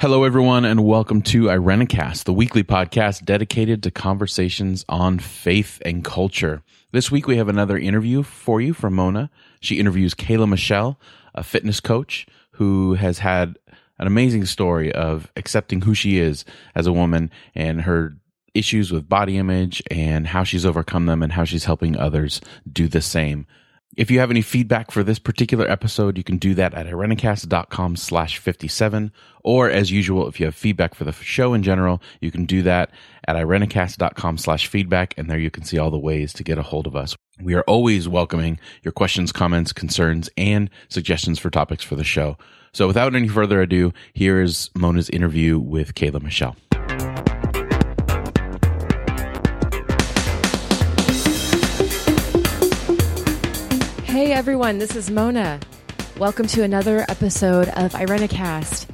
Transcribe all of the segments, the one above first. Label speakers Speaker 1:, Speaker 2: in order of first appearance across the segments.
Speaker 1: Hello, everyone, and welcome to Irenicast, the weekly podcast dedicated to conversations on faith and culture. This week, we have another interview for you from Mona. She interviews Kayla Michelle, a fitness coach who has had an amazing story of accepting who she is as a woman and her issues with body image and how she's overcome them and how she's helping others do the same. If you have any feedback for this particular episode, you can do that at irenicast.com slash 57. Or as usual, if you have feedback for the show in general, you can do that at irenicast.com slash feedback. And there you can see all the ways to get a hold of us. We are always welcoming your questions, comments, concerns, and suggestions for topics for the show. So without any further ado, here is Mona's interview with Kayla Michelle.
Speaker 2: Everyone, this is Mona. Welcome to another episode of Irenicast.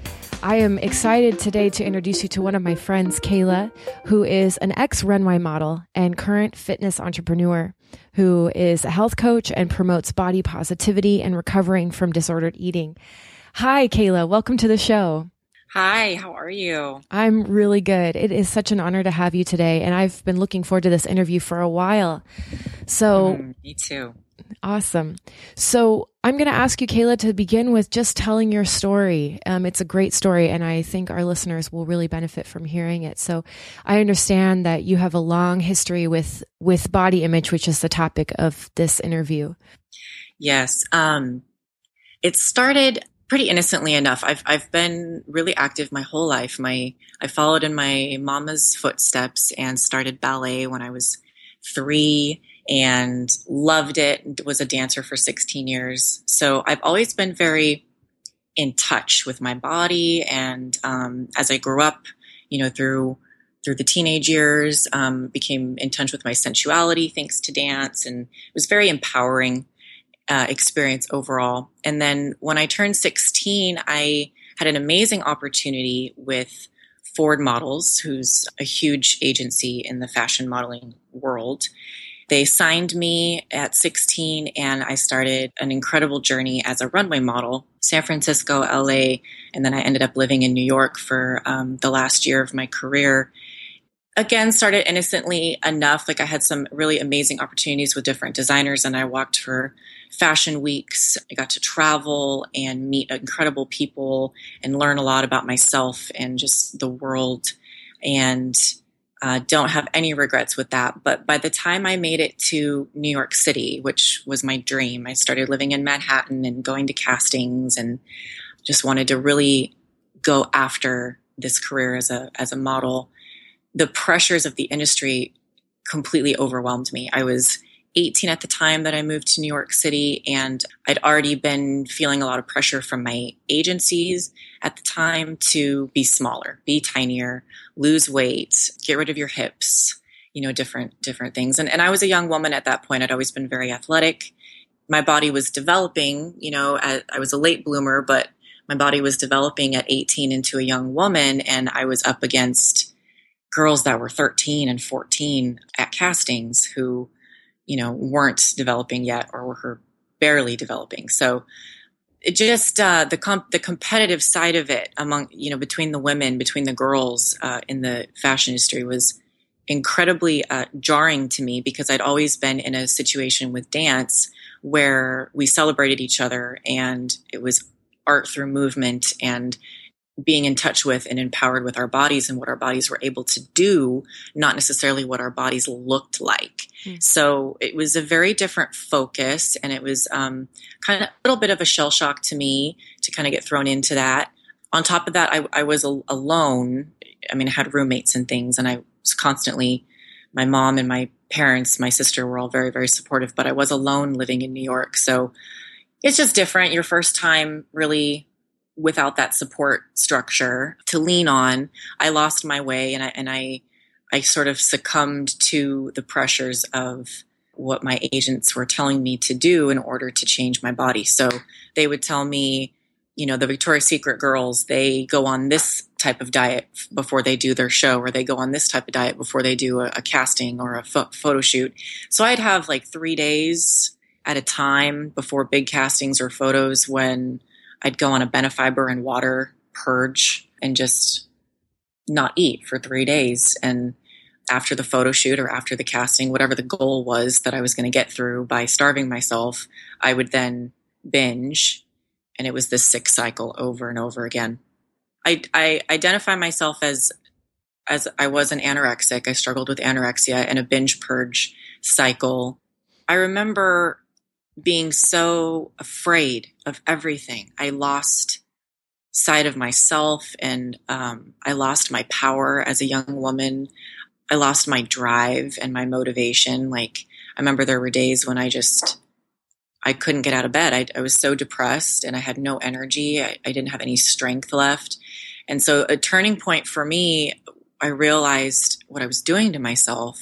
Speaker 2: I am excited today to introduce you to one of my friends, Kayla, who is an ex runway model and current fitness entrepreneur who is a health coach and promotes body positivity and recovering from disordered eating. Hi, Kayla. Welcome to the show.
Speaker 3: Hi, how are you?
Speaker 2: I'm really good. It is such an honor to have you today, and I've been looking forward to this interview for a while. So,
Speaker 3: mm, me too.
Speaker 2: Awesome. So I'm going to ask you, Kayla, to begin with just telling your story. Um, it's a great story, and I think our listeners will really benefit from hearing it. So I understand that you have a long history with with body image, which is the topic of this interview.
Speaker 3: Yes. Um, it started pretty innocently enough. I've I've been really active my whole life. My I followed in my mama's footsteps and started ballet when I was three and loved it. Was a dancer for 16 years. So I've always been very in touch with my body. And um, as I grew up, you know, through through the teenage years, um, became in touch with my sensuality thanks to dance, and it was very empowering uh, experience overall. And then when I turned 16, I had an amazing opportunity with Ford Models, who's a huge agency in the fashion modeling world. They signed me at 16 and I started an incredible journey as a runway model, San Francisco, LA, and then I ended up living in New York for um, the last year of my career. Again, started innocently enough. Like I had some really amazing opportunities with different designers and I walked for fashion weeks. I got to travel and meet incredible people and learn a lot about myself and just the world. And uh, don't have any regrets with that. But by the time I made it to New York City, which was my dream, I started living in Manhattan and going to castings and just wanted to really go after this career as a as a model. The pressures of the industry completely overwhelmed me. I was 18 at the time that I moved to New York City, and I'd already been feeling a lot of pressure from my agencies at the time to be smaller, be tinier, lose weight, get rid of your hips, you know, different different things. And and I was a young woman at that point. I'd always been very athletic. My body was developing, you know, at, I was a late bloomer, but my body was developing at 18 into a young woman, and I was up against girls that were 13 and 14 at castings who you know, weren't developing yet or were barely developing. So it just uh, the comp- the competitive side of it among you know between the women, between the girls uh, in the fashion industry was incredibly uh, jarring to me because I'd always been in a situation with dance where we celebrated each other and it was art through movement and being in touch with and empowered with our bodies and what our bodies were able to do, not necessarily what our bodies looked like. Mm. So it was a very different focus, and it was um, kind of a little bit of a shell shock to me to kind of get thrown into that. On top of that, I, I was a, alone. I mean, I had roommates and things, and I was constantly, my mom and my parents, my sister were all very, very supportive, but I was alone living in New York. So it's just different. Your first time really without that support structure to lean on, I lost my way and I, and I, I sort of succumbed to the pressures of what my agents were telling me to do in order to change my body. So they would tell me, you know, the Victoria's Secret girls, they go on this type of diet before they do their show, or they go on this type of diet before they do a, a casting or a fo- photo shoot. So I'd have like three days at a time before big castings or photos when I'd go on a benefiber and water purge and just not eat for three days. And after the photo shoot or after the casting, whatever the goal was that I was going to get through by starving myself, I would then binge. And it was this sick cycle over and over again. I, I identify myself as as I was an anorexic. I struggled with anorexia and a binge purge cycle. I remember being so afraid of everything. I lost sight of myself and um, I lost my power as a young woman. I lost my drive and my motivation. Like, I remember there were days when I just, I couldn't get out of bed. I, I was so depressed and I had no energy. I, I didn't have any strength left. And so a turning point for me, I realized what I was doing to myself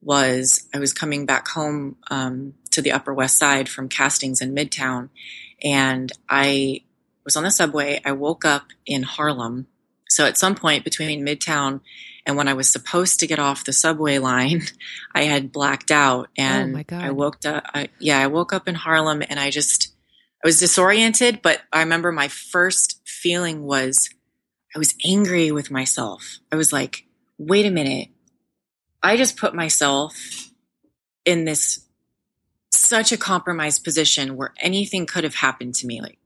Speaker 3: was I was coming back home um, to the Upper West Side from castings in Midtown, and I was on the subway. I woke up in Harlem. So at some point between Midtown and when I was supposed to get off the subway line, I had blacked out, oh and
Speaker 2: oh
Speaker 3: I woke up. I, yeah, I woke up in Harlem, and I just I was disoriented. But I remember my first feeling was I was angry with myself. I was like, wait a minute. I just put myself in this such a compromised position where anything could have happened to me. Like,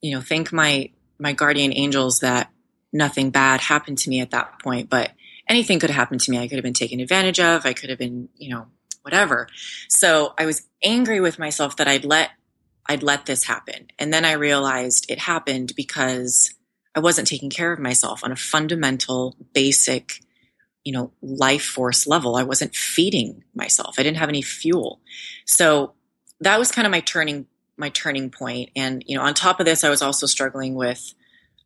Speaker 3: you know, thank my my guardian angels that nothing bad happened to me at that point, but anything could have happened to me. I could have been taken advantage of. I could have been, you know, whatever. So I was angry with myself that I'd let I'd let this happen. And then I realized it happened because I wasn't taking care of myself on a fundamental, basic, you know, life force level. I wasn't feeding myself. I didn't have any fuel. So that was kind of my turning my turning point. And you know, on top of this, I was also struggling with.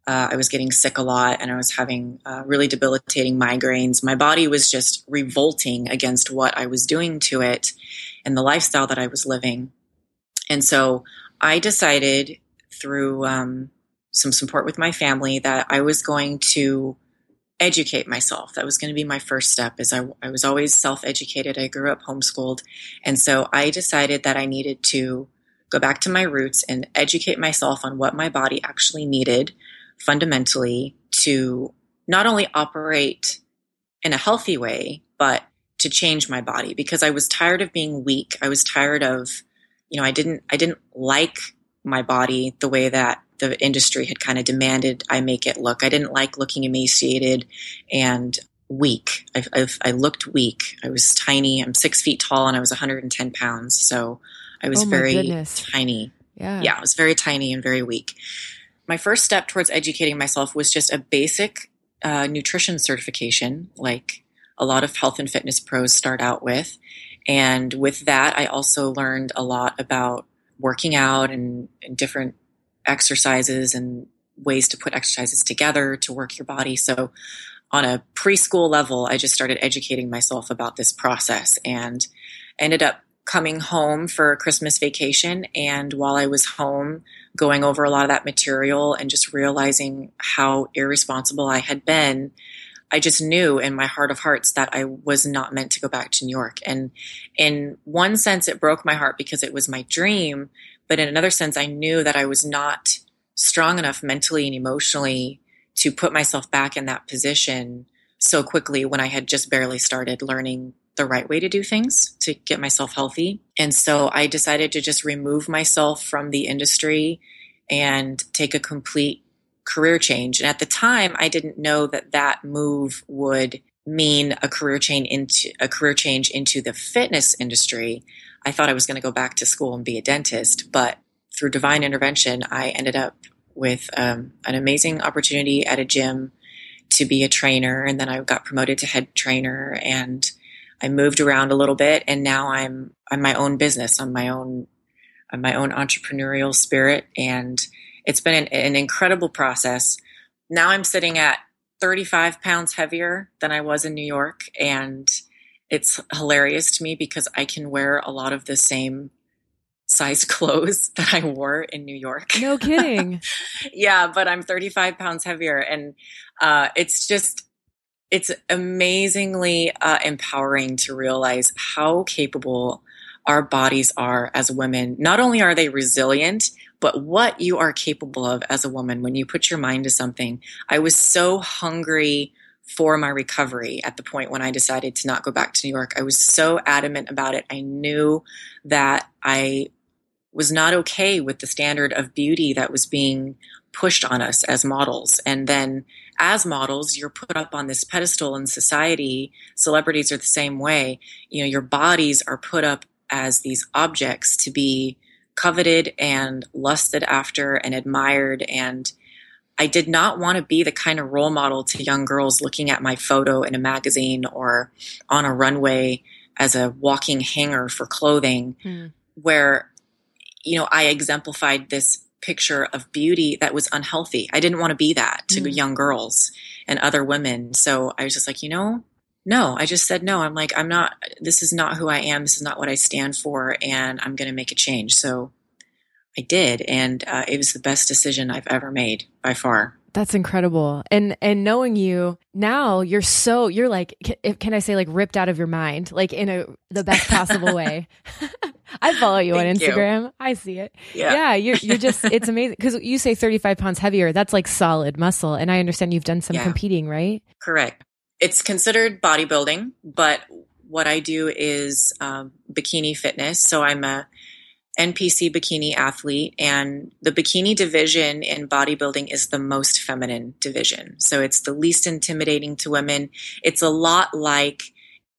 Speaker 3: Uh, I was getting sick a lot, and I was having uh, really debilitating migraines. My body was just revolting against what I was doing to it, and the lifestyle that I was living. And so I decided through um, some support with my family that I was going to educate myself. That was going to be my first step as I, I was always self-educated. I grew up homeschooled. And so I decided that I needed to go back to my roots and educate myself on what my body actually needed fundamentally to not only operate in a healthy way, but to change my body because I was tired of being weak. I was tired of, you know, I didn't, I didn't like my body the way that the industry had kind of demanded I make it look. I didn't like looking emaciated and weak. I, I, I looked weak. I was tiny. I'm six feet tall and I was 110 pounds. So I was
Speaker 2: oh
Speaker 3: very
Speaker 2: goodness.
Speaker 3: tiny.
Speaker 2: Yeah.
Speaker 3: Yeah, I was very tiny and very weak. My first step towards educating myself was just a basic uh, nutrition certification, like a lot of health and fitness pros start out with. And with that, I also learned a lot about working out and, and different exercises and ways to put exercises together to work your body. So on a preschool level, I just started educating myself about this process and ended up coming home for Christmas vacation. And while I was home, going over a lot of that material and just realizing how irresponsible I had been, I just knew in my heart of hearts that I was not meant to go back to New York. And in one sense, it broke my heart because it was my dream. But in another sense, I knew that I was not strong enough mentally and emotionally to put myself back in that position so quickly when I had just barely started learning the right way to do things to get myself healthy. And so I decided to just remove myself from the industry and take a complete career change. And at the time, I didn't know that that move would mean a career change into a career change into the fitness industry. I thought I was going to go back to school and be a dentist, but through divine intervention, I ended up with um, an amazing opportunity at a gym to be a trainer. And then I got promoted to head trainer and I moved around a little bit and now I'm, I'm my own business. I'm my own, I'm my own entrepreneurial spirit. And it's been an, an incredible process. Now I'm sitting at 35 pounds heavier than I was in New York. And it's hilarious to me because I can wear a lot of the same size clothes that I wore in New York.
Speaker 2: No kidding.
Speaker 3: yeah, but I'm 35 pounds heavier. And uh, it's just, it's amazingly uh, empowering to realize how capable our bodies are as women. Not only are they resilient, but what you are capable of as a woman when you put your mind to something. I was so hungry for my recovery at the point when I decided to not go back to New York. I was so adamant about it. I knew that I was not okay with the standard of beauty that was being pushed on us as models. And then as models, you're put up on this pedestal in society. Celebrities are the same way. You know, your bodies are put up as these objects to be coveted and lusted after and admired. And I did not want to be the kind of role model to young girls looking at my photo in a magazine or on a runway as a walking hanger for clothing, mm. where, you know, I exemplified this picture of beauty that was unhealthy. I didn't want to be that to mm. young girls and other women. So I was just like, you know, no, I just said no. I'm like, I'm not, this is not who I am. This is not what I stand for. And I'm going to make a change. So I did. And uh, it was the best decision I've ever made by far.
Speaker 2: That's incredible. And and knowing you now, you're so you're like can, can I say like ripped out of your mind, like in a the best possible way. I follow you Thank on Instagram. You. I see it. Yeah, yeah you're you're just it's amazing because you say 35 pounds heavier. That's like solid muscle, and I understand you've done some yeah. competing, right?
Speaker 3: Correct. It's considered bodybuilding, but what I do is um, bikini fitness. So I'm a NPC bikini athlete, and the bikini division in bodybuilding is the most feminine division. So it's the least intimidating to women. It's a lot like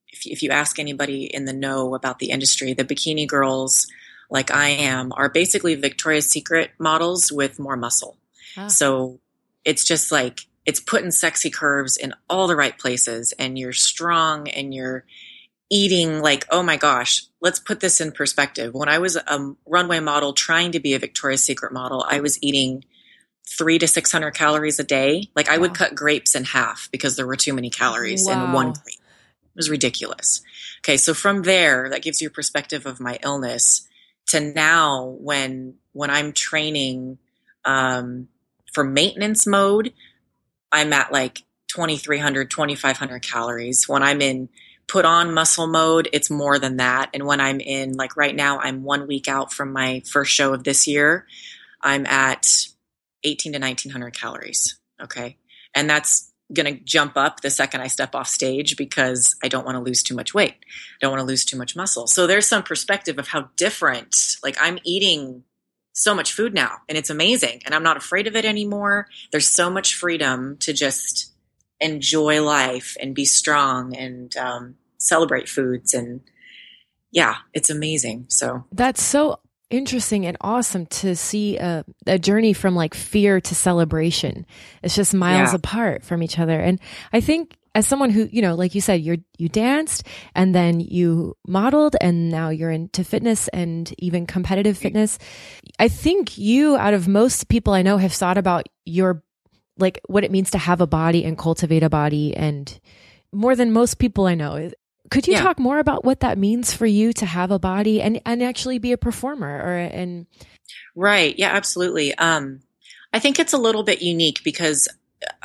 Speaker 3: if, if you ask anybody in the know about the industry, the bikini girls, like I am, are basically Victoria's Secret models with more muscle. Ah. So it's just like it's putting sexy curves in all the right places, and you're strong and you're eating like, oh my gosh, let's put this in perspective. When I was a runway model trying to be a Victoria's Secret model, I was eating three to 600 calories a day. Like I would cut grapes in half because there were too many calories wow. in one grape. It was ridiculous. Okay. So from there, that gives you a perspective of my illness to now when, when I'm training, um, for maintenance mode, I'm at like 2300, 2500 calories. When I'm in put on muscle mode, it's more than that. And when I'm in, like right now, I'm one week out from my first show of this year, I'm at 18 to 1900 calories. Okay. And that's going to jump up the second I step off stage because I don't want to lose too much weight. I don't want to lose too much muscle. So there's some perspective of how different, like I'm eating so much food now and it's amazing and I'm not afraid of it anymore. There's so much freedom to just enjoy life and be strong and um, celebrate foods and yeah, it's amazing. So
Speaker 2: that's so interesting and awesome to see a, a journey from like fear to celebration. It's just miles yeah. apart from each other. And I think as someone who, you know, like you said, you're, you danced and then you modeled and now you're into fitness and even competitive fitness. I think you, out of most people I know, have thought about your, like what it means to have a body and cultivate a body and more than most people I know. Could you yeah. talk more about what that means for you to have a body and, and actually be a performer or and
Speaker 3: Right. Yeah, absolutely. Um, I think it's a little bit unique because,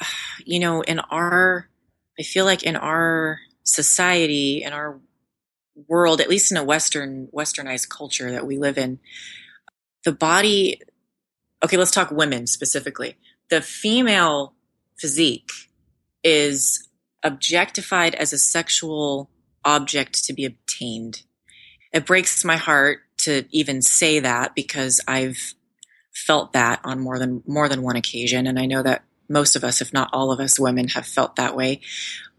Speaker 3: you know, in our, I feel like in our society, in our world, at least in a Western, Westernized culture that we live in, the body, okay, let's talk women specifically. The female physique is objectified as a sexual object to be obtained. It breaks my heart to even say that because I've felt that on more than more than one occasion and I know that most of us if not all of us women have felt that way.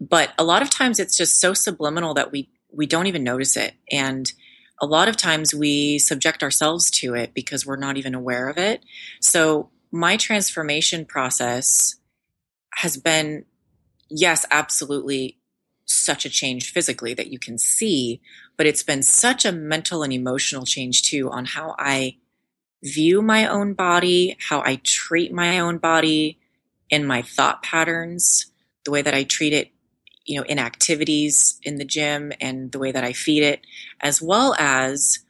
Speaker 3: But a lot of times it's just so subliminal that we we don't even notice it and a lot of times we subject ourselves to it because we're not even aware of it. So my transformation process has been yes, absolutely such a change physically that you can see, but it's been such a mental and emotional change too on how I view my own body, how I treat my own body in my thought patterns, the way that I treat it, you know, in activities in the gym and the way that I feed it, as well as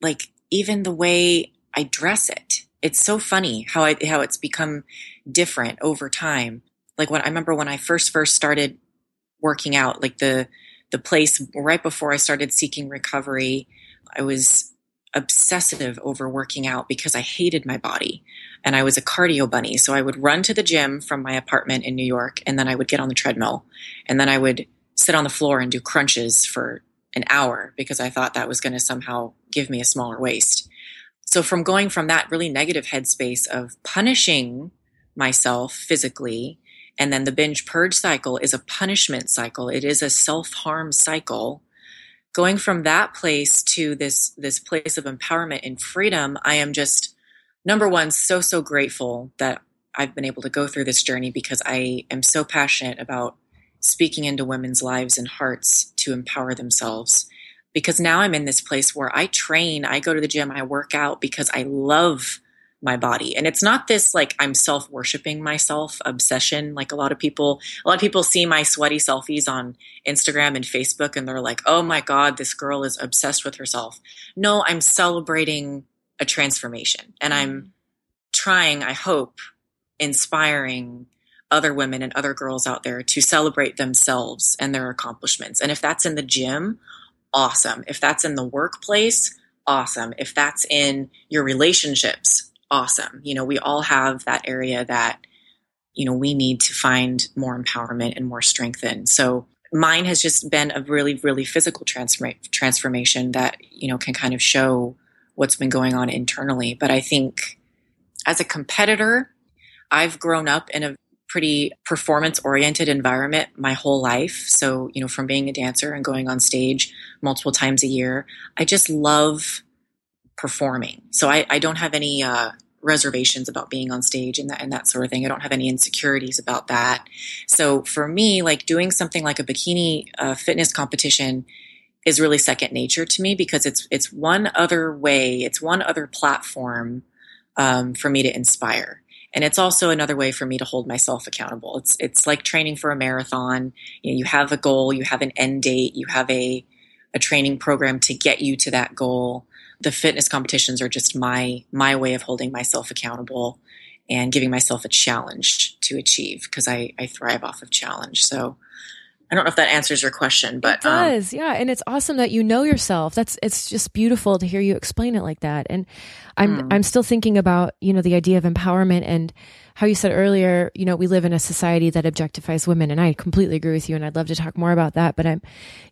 Speaker 3: like even the way I dress it. It's so funny how I how it's become different over time. Like when I remember when I first first started working out like the the place right before i started seeking recovery i was obsessive over working out because I hated my body and I was a cardio bunny. So I would run to the gym from my apartment in New York and then I would get on the treadmill and then I would sit on the floor and do crunches for an hour because I thought that was going to somehow give me a smaller waist. So from going from that really negative headspace of punishing myself physically and then the binge purge cycle is a punishment cycle. It is a self harm cycle going from that place to this this place of empowerment and freedom i am just number one so so grateful that i've been able to go through this journey because i am so passionate about speaking into women's lives and hearts to empower themselves because now i'm in this place where i train i go to the gym i work out because i love my body. And it's not this like I'm self worshiping myself obsession. Like a lot of people, a lot of people see my sweaty selfies on Instagram and Facebook and they're like, oh my God, this girl is obsessed with herself. No, I'm celebrating a transformation and I'm mm-hmm. trying, I hope, inspiring other women and other girls out there to celebrate themselves and their accomplishments. And if that's in the gym, awesome. If that's in the workplace, awesome. If that's in your relationships, awesome. You know, we all have that area that, you know, we need to find more empowerment and more strength in. So mine has just been a really, really physical transform- transformation that, you know, can kind of show what's been going on internally. But I think as a competitor, I've grown up in a pretty performance oriented environment my whole life. So, you know, from being a dancer and going on stage multiple times a year, I just love performing. So I, I don't have any uh, reservations about being on stage and that and that sort of thing. I don't have any insecurities about that. So for me, like doing something like a bikini uh, fitness competition is really second nature to me because it's it's one other way, it's one other platform um, for me to inspire. And it's also another way for me to hold myself accountable. It's it's like training for a marathon. You, know, you have a goal, you have an end date, you have a a training program to get you to that goal the fitness competitions are just my my way of holding myself accountable and giving myself a challenge to achieve because I, I thrive off of challenge. So I don't know if that answers your question, but
Speaker 2: it does. Um, yeah. And it's awesome that you know yourself. That's, it's just beautiful to hear you explain it like that. And I'm, mm. I'm still thinking about, you know, the idea of empowerment and how you said earlier, you know, we live in a society that objectifies women. And I completely agree with you. And I'd love to talk more about that. But I'm,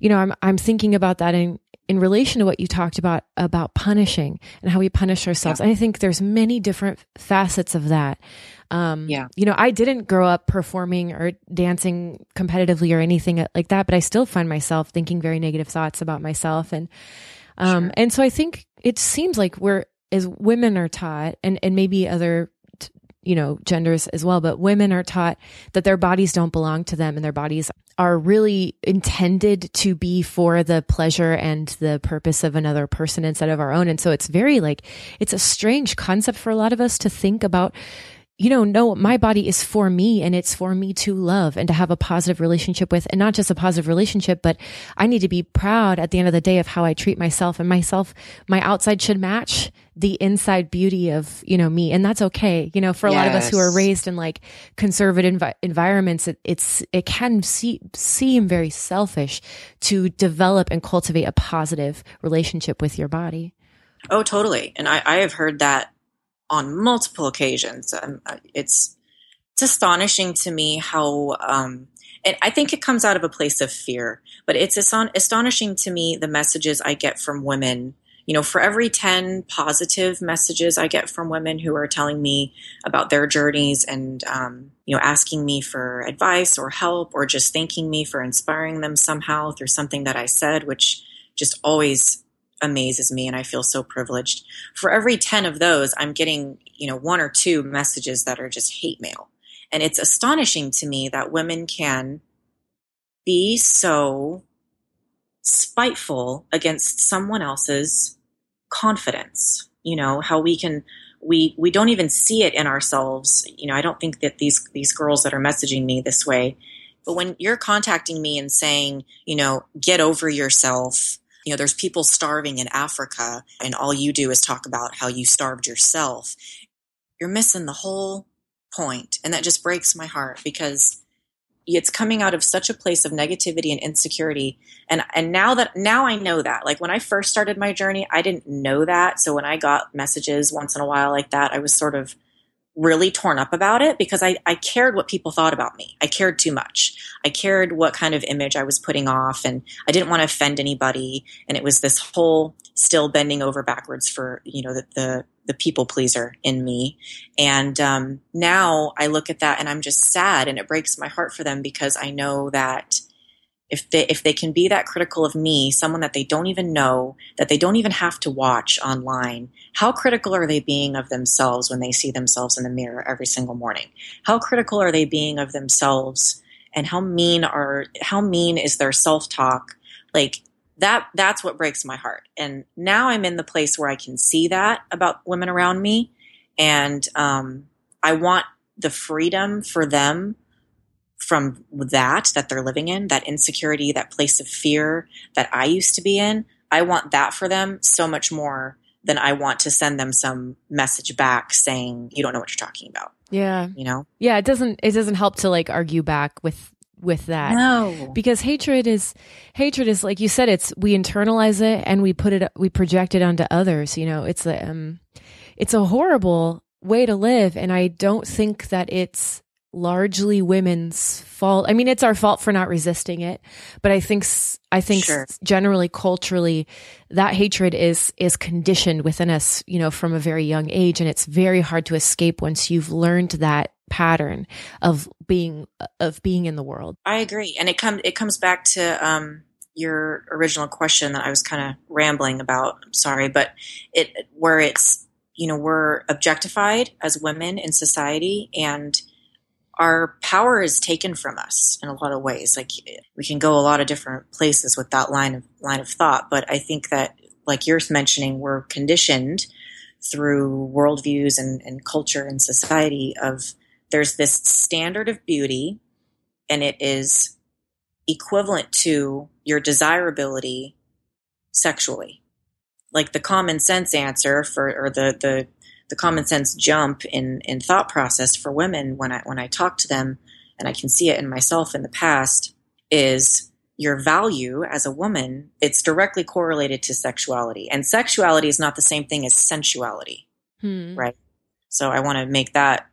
Speaker 2: you know, I'm, I'm thinking about that in, in relation to what you talked about about punishing and how we punish ourselves yeah. i think there's many different facets of that um, yeah you know i didn't grow up performing or dancing competitively or anything like that but i still find myself thinking very negative thoughts about myself and um, sure. and so i think it seems like we're as women are taught and and maybe other you know, genders as well, but women are taught that their bodies don't belong to them and their bodies are really intended to be for the pleasure and the purpose of another person instead of our own. And so it's very like, it's a strange concept for a lot of us to think about you know, no, my body is for me and it's for me to love and to have a positive relationship with, and not just a positive relationship, but I need to be proud at the end of the day of how I treat myself and myself. My outside should match the inside beauty of, you know, me. And that's okay. You know, for a yes. lot of us who are raised in like conservative envi- environments, it, it's, it can see, seem very selfish to develop and cultivate a positive relationship with your body.
Speaker 3: Oh, totally. And I, I have heard that on multiple occasions. Um, it's it's astonishing to me how, um, and I think it comes out of a place of fear. But it's astonishing to me the messages I get from women. You know, for every 10 positive messages I get from women who are telling me about their journeys and, um, you know, asking me for advice or help or just thanking me for inspiring them somehow through something that I said, which just always amazes me and I feel so privileged. For every 10 of those, I'm getting, you know, one or two messages that are just hate mail. And it's astonishing to me that women can be so spiteful against someone else's confidence. You know, how we can we we don't even see it in ourselves. You know, I don't think that these these girls that are messaging me this way, but when you're contacting me and saying, you know, get over yourself, you know, there's people starving in Africa, and all you do is talk about how you starved yourself. You're missing the whole point, and that just breaks my heart because it's coming out of such a place of negativity and insecurity. And and now that now I know that. Like when I first started my journey I didn't know that. So when I got messages once in a while like that I was sort of really torn up about it because I, I cared what people thought about me. I cared too much. I cared what kind of image I was putting off and I didn't want to offend anybody. And it was this whole still bending over backwards for, you know, the, the, the people pleaser in me. And um, now I look at that and I'm just sad and it breaks my heart for them because I know that if they if they can be that critical of me someone that they don't even know that they don't even have to watch online how critical are they being of themselves when they see themselves in the mirror every single morning? How critical are they being of themselves? And how mean are how mean is their self-talk? Like that that's what breaks my heart. And now i'm in the place where i can see that about women around me. And um, i want the freedom for them from that that they're living in, that insecurity, that place of fear that I used to be in. I want that for them so much more than I want to send them some message back saying you don't know what you're talking about.
Speaker 2: Yeah.
Speaker 3: You know?
Speaker 2: Yeah, it doesn't it doesn't help to like argue back with with that.
Speaker 3: No.
Speaker 2: Because hatred is hatred is like you said it's we internalize it and we put it we project it onto others, you know. It's a um it's a horrible way to live and I don't think that it's largely women's fault. I mean, it's our fault for not resisting it, but I think I think
Speaker 3: Sure.
Speaker 2: generally culturally that hatred is is conditioned within us, you know, from a very young age and it's very hard to escape once you've learned that pattern of being of being in the world.
Speaker 3: I agree. And it comes it comes back to um your original question that I was kind of rambling about. I'm sorry, but it where it's you know, we're objectified as women in society and our power is taken from us in a lot of ways. Like we can go a lot of different places with that line of line of thought, but I think that, like you're mentioning, we're conditioned through worldviews and, and culture and society of there's this standard of beauty, and it is equivalent to your desirability sexually. Like the common sense answer for, or the the the common sense jump in in thought process for women when I when I talk to them and I can see it in myself in the past is your value as a woman it's directly correlated to sexuality and sexuality is not the same thing as sensuality
Speaker 2: Hmm.
Speaker 3: Right. so I want to make that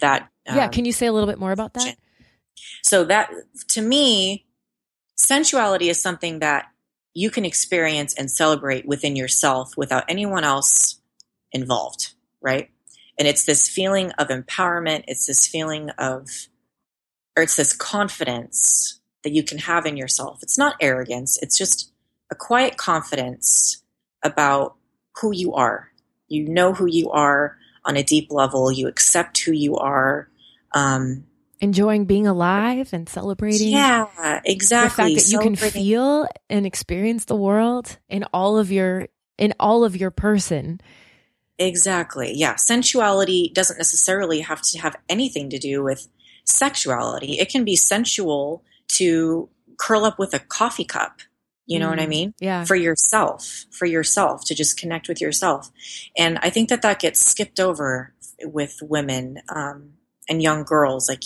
Speaker 3: that
Speaker 2: yeah,
Speaker 3: um,
Speaker 2: can you say a little bit more about that?
Speaker 3: so that to me sensuality is something that you can experience and celebrate within yourself without anyone else involved, right? And it's this feeling of empowerment, it's this feeling of or it's this confidence that you can have in yourself. It's not arrogance, it's just a quiet confidence about who you are. You know who you are on a deep level, you accept who you are. Um,
Speaker 2: Enjoying being alive and celebrating.
Speaker 3: yeah, exactly.
Speaker 2: the fact that you can feel and experience the world in all of your in all of your person.
Speaker 3: Exactly. Yeah. Sensuality doesn't necessarily have to have anything to do with sexuality. It can be sensual to curl up with a coffee cup. You know what I
Speaker 2: Mm,
Speaker 3: mean?
Speaker 2: Yeah.
Speaker 3: For yourself, for yourself, to just connect with yourself. And I think that that gets skipped over with women um, and young girls. Like,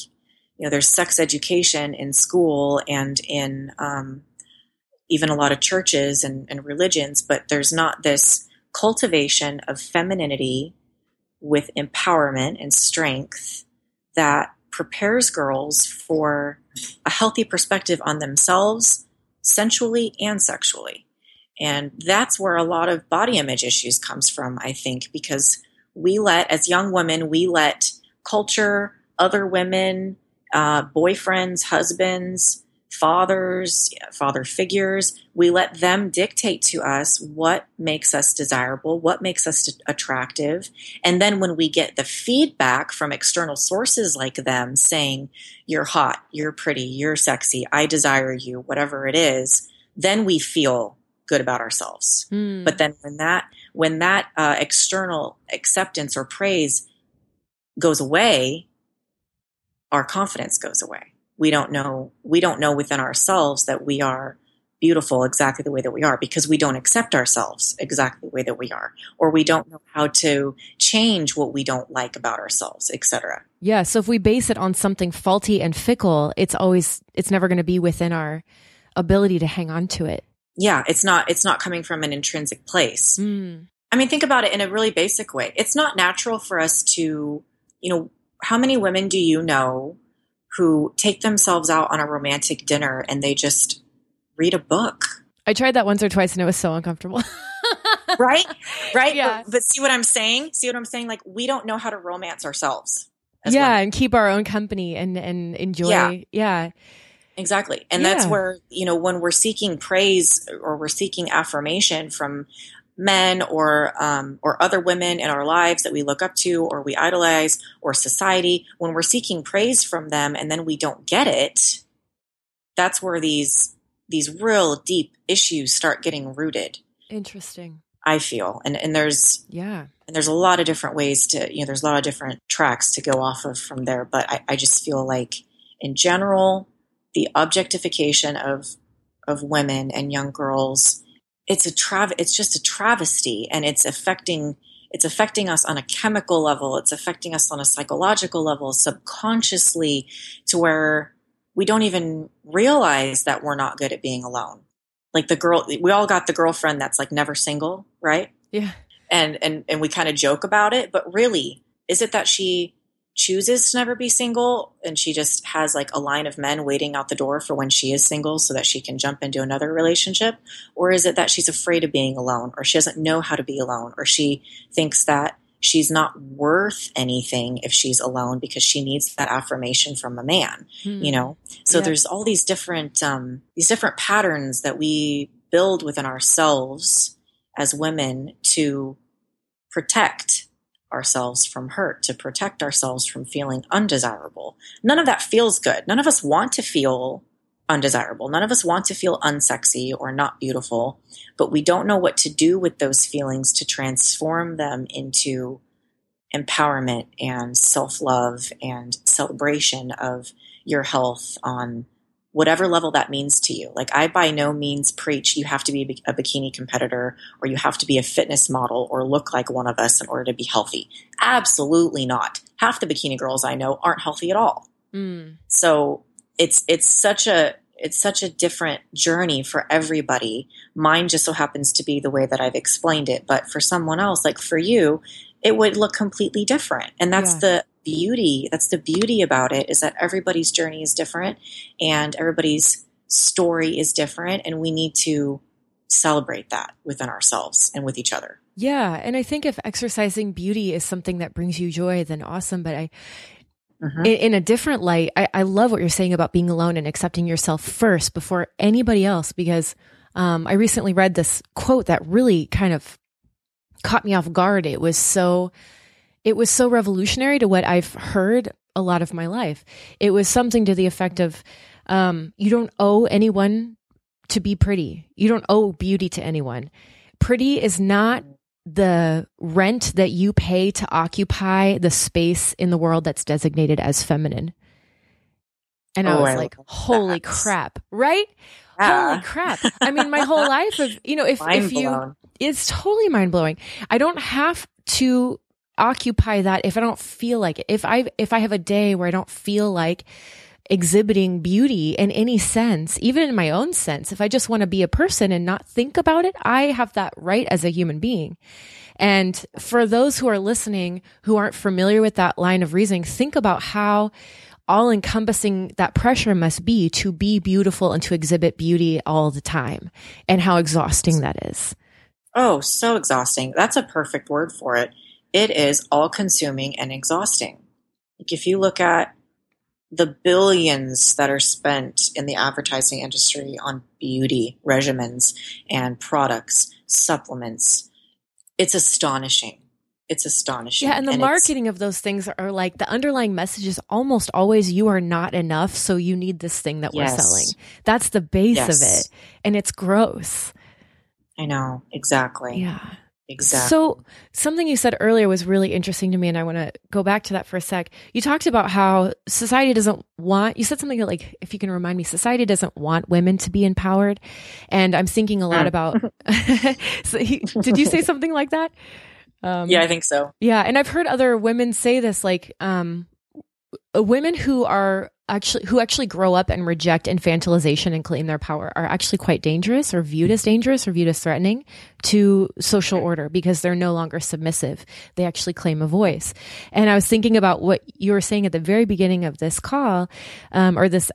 Speaker 3: you know, there's sex education in school and in um, even a lot of churches and, and religions, but there's not this cultivation of femininity with empowerment and strength that prepares girls for a healthy perspective on themselves sensually and sexually. And that's where a lot of body image issues comes from i think because we let as young women we let culture other women uh, boyfriends husbands fathers father figures. We let them dictate to us what makes us desirable what makes us attractive. And then when we get the feedback from external sources like them saying you're hot you're pretty you're sexy i desire you whatever it is then we feel good about ourselves.
Speaker 2: Hmm.
Speaker 3: but then when that when that uh, external acceptance or praise goes away our confidence goes away we don't know we don't know within ourselves that we are beautiful exactly the way that we are because we don't accept ourselves exactly the way that we are or we don't know how to change what we don't like about ourselves etc
Speaker 2: Yeah. So if we base it on something faulty and fickle, it's always, it's never going to be within our ability to hang on to it.
Speaker 3: yeah it's not it's not coming from an intrinsic place
Speaker 2: Mm.
Speaker 3: I mean, think about it in a really basic way. It's not natural for us to, you know, how many women do you know who take themselves out on a romantic dinner and they just read a book?
Speaker 2: I tried that once or twice and it was so uncomfortable.
Speaker 3: Right? Right?
Speaker 2: Yeah.
Speaker 3: But, but see what I'm saying? See what I'm saying? Like, we don't know how to romance ourselves. as
Speaker 2: yeah.
Speaker 3: women.
Speaker 2: And keep our own company and, and enjoy.
Speaker 3: Yeah.
Speaker 2: Yeah.
Speaker 3: Exactly. And that's where, you know, when we're seeking praise or we're seeking affirmation from men or um, or other women in our lives that we look up to or we idolize or society, when we're seeking praise from them and then we don't get it, that's where these these real deep issues start getting rooted,
Speaker 2: Interesting.
Speaker 3: I feel. And and there's
Speaker 2: Yeah.
Speaker 3: and there's a lot of different ways to you know there's a lot of different tracks to go off of from there but i, I just feel like in general the objectification of of women and young girls it's a trav it's just a travesty and it's affecting it's affecting us on a chemical level it's affecting us on a psychological level subconsciously to where we don't even realize that we're not good at being alone like the girl we all got the girlfriend that's like never single right
Speaker 2: Yeah.
Speaker 3: and and and we kind of joke about it but really is it that she chooses to never be single and she just has like a line of men waiting out the door for when she is single so that she can jump into another relationship or is it that she's afraid of being alone or she doesn't know how to be alone or she thinks that she's not worth anything if she's alone because she needs that affirmation from a man
Speaker 2: Hmm.
Speaker 3: you know so
Speaker 2: Yeah.
Speaker 3: there's all these different um, these different patterns that we build within ourselves as women to protect ourselves from hurt to protect ourselves from feeling undesirable. None of that feels good. None of us want to feel undesirable. None of us want to feel unsexy or not beautiful but we don't know what to do with those feelings to transform them into empowerment and self-love and celebration of your health on whatever level that means to you. Like I by no means preach you have to be a bikini competitor or you have to be a fitness model or look like one of us in order to be healthy. Absolutely not. Half the bikini girls I know aren't healthy at all.
Speaker 2: Mm.
Speaker 3: So it's it's such a it's such a different journey for everybody. Mine just so happens to be the way that I've explained it, but for someone else, like for you, it would look completely different. And that's
Speaker 2: Yeah.
Speaker 3: the beauty. That's the beauty about it is that everybody's journey is different and everybody's story is different and we need to celebrate that within ourselves and with each other.
Speaker 2: Yeah. And I think if exercising beauty is something that brings you joy, then awesome. But I,
Speaker 3: Mhm.
Speaker 2: in, in a different light, I, I love what you're saying about being alone and accepting yourself first before anybody else. Because um, I recently read this quote that really kind of caught me off guard. It was so, it was so revolutionary to what I've heard a lot of my life. It was something to the effect of, um, you don't owe anyone to be pretty. You don't owe beauty to anyone. Pretty is not the rent that you pay to occupy the space in the world that's designated as feminine. And I
Speaker 3: Oh,
Speaker 2: was
Speaker 3: I
Speaker 2: like, holy
Speaker 3: that.
Speaker 2: crap, right?
Speaker 3: Yeah.
Speaker 2: Holy crap. I mean, my whole life of, you know, if,
Speaker 3: Mind
Speaker 2: if you,
Speaker 3: blown.
Speaker 2: it's totally mind blowing. I don't have to occupy that if I don't feel like it. If I, if I have a day where I don't feel like exhibiting beauty in any sense, even in my own sense, if I just want to be a person and not think about it, I have that right as a human being. And for those who are listening who aren't familiar with that line of reasoning, think about how all encompassing that pressure must be to be beautiful and to exhibit beauty all the time and how exhausting that is.
Speaker 3: Oh, so exhausting. That's a perfect word for it. It is all consuming and exhausting. Like if you look at the billions that are spent in the advertising industry on beauty regimens and products, supplements, it's astonishing. It's astonishing.
Speaker 2: Yeah, and the
Speaker 3: it's-
Speaker 2: marketing of those things are like the underlying message is almost always you are not enough, so you need this thing that we're selling. That's the base
Speaker 3: Yes.
Speaker 2: of it. And it's gross.
Speaker 3: I know, exactly.
Speaker 2: Yeah.
Speaker 3: Exactly.
Speaker 2: So, something you said earlier was really interesting to me, and I want to go back to that for a sec. You talked about how society doesn't want, you said something like, if you can remind me, society doesn't want women to be empowered. And I'm thinking a lot
Speaker 3: Mm.
Speaker 2: about, so he, did you say something like that? Um,
Speaker 3: yeah, I think so.
Speaker 2: Yeah, and I've heard other women say this, like um, women who are actually who actually grow up and reject infantilization and claim their power are actually quite dangerous, or viewed as dangerous, or viewed as threatening to social order because they're no longer submissive. They actually claim a voice. And I was thinking about what you were saying at the very beginning of this call, um, or this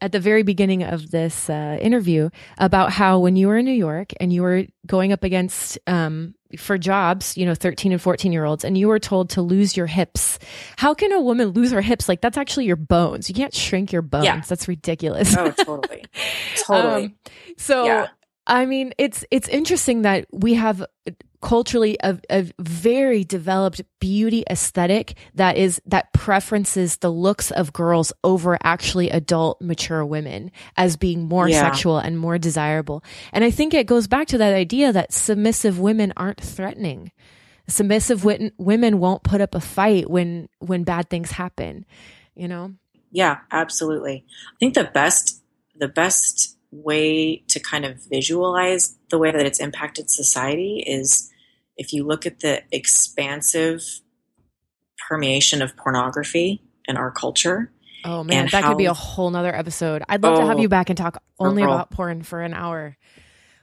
Speaker 2: at the very beginning of this uh, interview about how when you were in New York and you were going up against um, for jobs, you know, 13 and 14 year olds, and you were told to lose your hips. How can a woman lose her hips? Like, that's actually your bones. You can't shrink your bones.
Speaker 3: Yeah.
Speaker 2: That's ridiculous.
Speaker 3: Oh, totally. totally.
Speaker 2: Um, so,
Speaker 3: Yeah.
Speaker 2: I mean, it's it's interesting that we have culturally a, a very developed beauty aesthetic that is that preferences the looks of girls over actually adult mature women as being more
Speaker 3: Yeah.
Speaker 2: sexual and more desirable. And I think it goes back to that idea that submissive women aren't threatening. Submissive wit- women won't put up a fight when when bad things happen, you know?
Speaker 3: Yeah, absolutely. I think the best the best way to kind of visualize the way that it's impacted society is if you look at the expansive permeation of pornography in our culture.
Speaker 2: Oh man, that could be a whole nother episode. I'd love to have
Speaker 3: Oh,
Speaker 2: you back and talk only
Speaker 3: girl.
Speaker 2: about porn for an hour.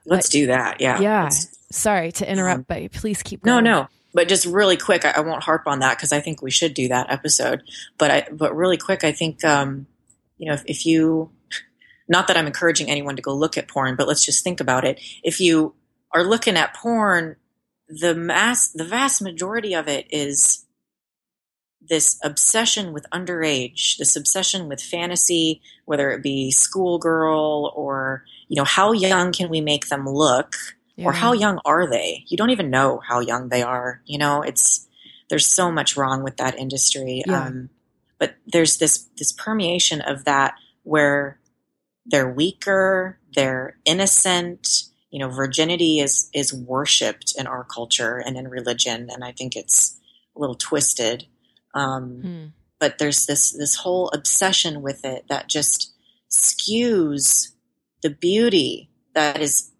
Speaker 3: Let's
Speaker 2: But-
Speaker 3: do that. Yeah.
Speaker 2: Yeah. Sorry to interrupt,
Speaker 3: Um,
Speaker 2: but please keep
Speaker 3: No, no. But just really quick, I, I won't harp on that because I think we should do that episode. But I, but really quick, I think, um, you know, if, if you, not that I'm encouraging anyone to go look at porn, but let's just think about it. If you are looking at porn, the mass, the vast majority of it is this obsession with underage, this obsession with fantasy, whether it be schoolgirl or, you know, how young can we make them look? or how young are they? You don't even know how young they are. You know, it's there's so much wrong with that industry.
Speaker 2: Yeah.
Speaker 3: Um, but there's this this permeation of that where they're weaker, they're innocent. You know, virginity is is worshipped in our culture and in religion, and I think it's a little twisted. Um,
Speaker 2: Hmm.
Speaker 3: but there's this this whole obsession with it that just skews the beauty that is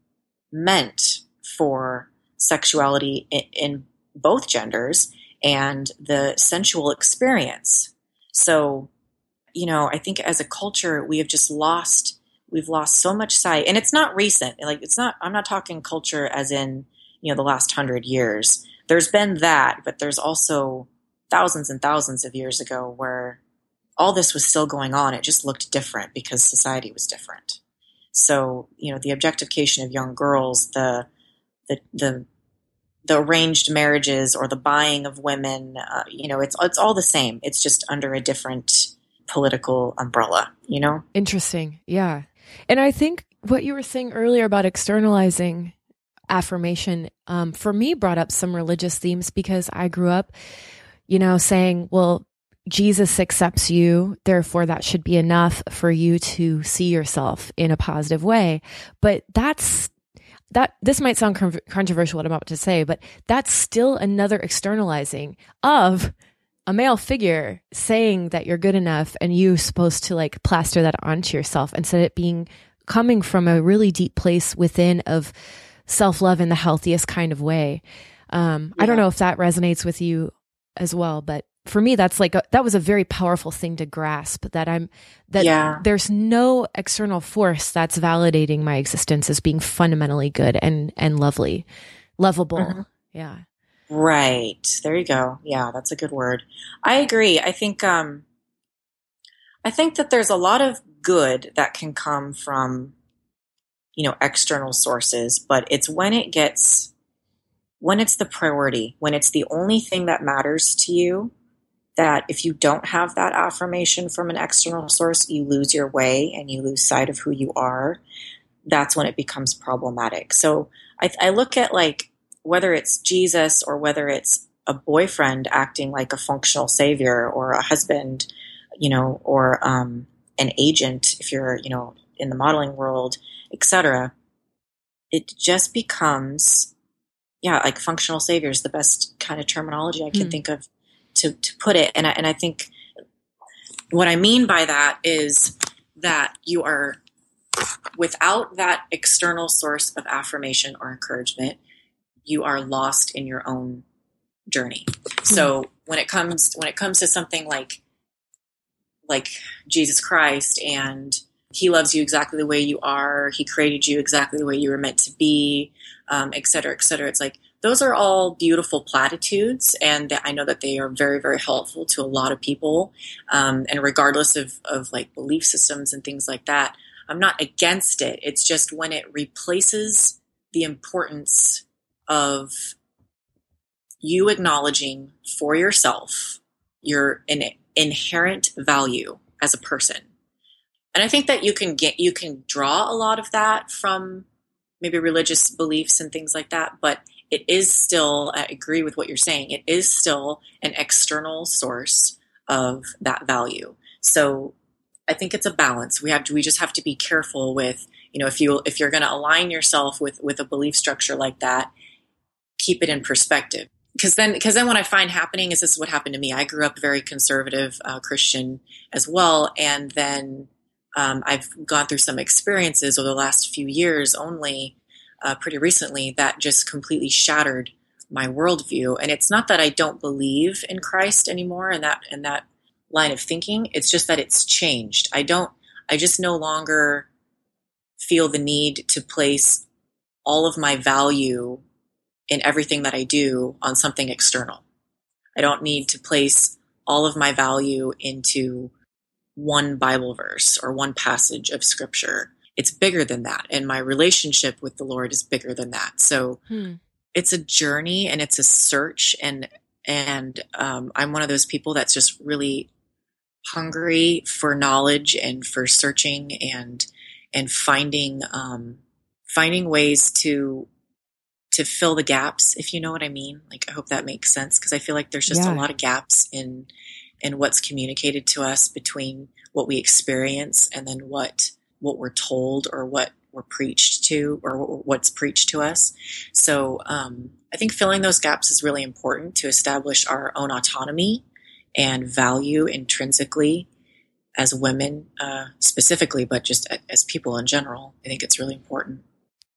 Speaker 3: meant for sexuality in, in both genders and the sensual experience. So, you know, I think as a culture we have just lost we've lost so much sight and it's not recent. Like it's not I'm not talking culture as in, you know, the last 100 years. There's been that, but there's also thousands and thousands of years ago where all this was still going on. It just looked different because society was different. So, you know, the objectification of young girls, the the the the arranged marriages or the buying of women, uh, you know, it's it's all the same. It's just under a different political umbrella, you know?
Speaker 2: Interesting. Yeah. And I think what you were saying earlier about externalizing affirmation um, for me brought up some religious themes because I grew up, you know, saying, well, Jesus accepts you, therefore that should be enough for you to see yourself in a positive way. But that's that this might sound con- controversial what I'm about to say, but that's still another externalizing of a male figure saying that you're good enough and you supposed to like plaster that onto yourself instead of it being coming from a really deep place within of self-love in the healthiest kind of way. Um, I don't know if that resonates with you as well, but for me, that's like, a, that was a very powerful thing to grasp that I'm, that
Speaker 3: Yeah.
Speaker 2: there's no external force that's validating my existence as being fundamentally good and, and lovely, lovable.
Speaker 3: Mhm.
Speaker 2: Yeah.
Speaker 3: Right. There you go. Yeah, that's a good word. I agree. I think um I think that there's a lot of good that can come from you know external sources, but it's when it gets when it's the priority, when it's the only thing that matters to you that if you don't have that affirmation from an external source, you lose your way and you lose sight of who you are. That's when it becomes problematic. So I, I look at like whether it's Jesus or whether it's a boyfriend acting like a functional savior or a husband, you know, or um, an agent if you're, you know, in the modeling world, etc. It just becomes yeah, like functional savior is the best kind of terminology I can mm. think of to, to put it. And I, and I think what I mean by that is that you are without that external source of affirmation or encouragement, you are lost in your own journey. So when it comes when it comes to something like like Jesus Christ and he loves you exactly the way you are. He created you exactly the way you were meant to be, um, et cetera, et cetera. It's like those are all beautiful platitudes, and I know that they are very, very helpful to a lot of people. Um, and regardless of, of like belief systems and things like that, I'm not against it. It's just when it replaces the importance of you acknowledging for yourself your in, inherent value as a person and I think that you can get you can draw a lot of that from maybe religious beliefs and things like that, but it is still I agree with what you're saying. It is still an external source of that value. So I think it's a balance. We have to we just have to be careful with, you know, if you if you're going to align yourself with with a belief structure like that, keep it in perspective because then because then what i find happening is this is what happened to me i grew up very conservative uh, christian as well and then um, I've gone through some experiences over the last few years only, uh, pretty recently, that just completely shattered my worldview. And it's not that I don't believe in Christ anymore and that and that line of thinking. It's just that it's changed. I don't. I just no longer feel the need to place all of my value in everything that I do on something external. I don't need to place all of my value into one Bible verse or one passage of scripture. It's bigger than that. And my relationship with the Lord is bigger than that. So hmm. it's a journey and it's a search. And, and um, I'm one of those people that's just really hungry for knowledge and for searching and, and finding, um, finding ways to to fill the gaps if you know what i mean like i hope that makes sense because i feel like there's just yeah. a lot of gaps in in what's communicated to us between what we experience and then what what we're told or what we're preached to or what's preached to us. So um, I think filling those gaps is really important to establish our own autonomy and value intrinsically as women uh, specifically, but just as people in general. I think it's really important.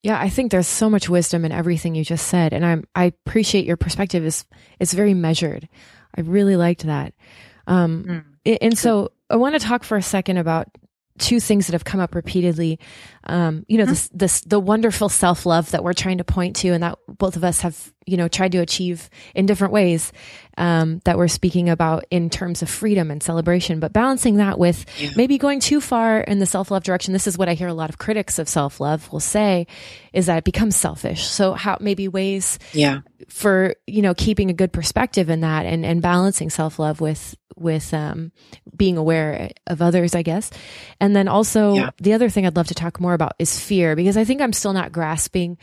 Speaker 2: Yeah, I think there's so much wisdom in everything you just said, and I'm I appreciate your perspective is is very measured. I really liked that. Um, mm. And so I want to talk for a second about two things that have come up repeatedly. Um, you know, mm-hmm. this, this, the wonderful self love that we're trying to point to and that both of us have, you know, tried to achieve in different ways, um, that we're speaking about in terms of freedom and celebration, but balancing that with yeah. maybe going too far in the self love direction. This is what I hear a lot of critics of self love will say is that it becomes selfish. So how maybe ways
Speaker 3: yeah.
Speaker 2: for, you know, keeping a good perspective in that and, and balancing self love with, with um, being aware of others, I guess. And then also yeah. the other thing I'd love to talk more about is fear, because I think I'm still not grasping,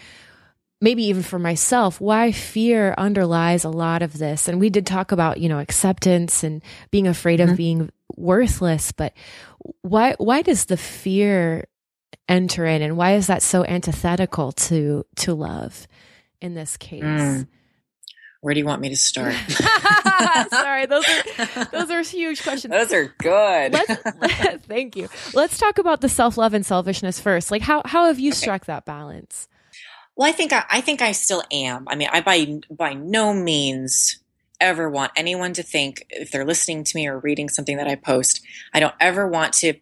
Speaker 2: maybe even for myself, why fear underlies a lot of this. And we did talk about, you know, acceptance and being afraid mm-hmm. of being worthless, but why why does the fear enter in, and why is that so antithetical to to love in this case? Mm.
Speaker 3: Where do you want me to start?
Speaker 2: Sorry, those are those are huge questions.
Speaker 3: Those are good.
Speaker 2: thank you. Let's talk about the self love and selfishness first. Like how how have you okay. struck that balance?
Speaker 3: Well, I think I, I think I still am. I mean, I by by no means ever want anyone to think if they're listening to me or reading something that I post, I don't ever want to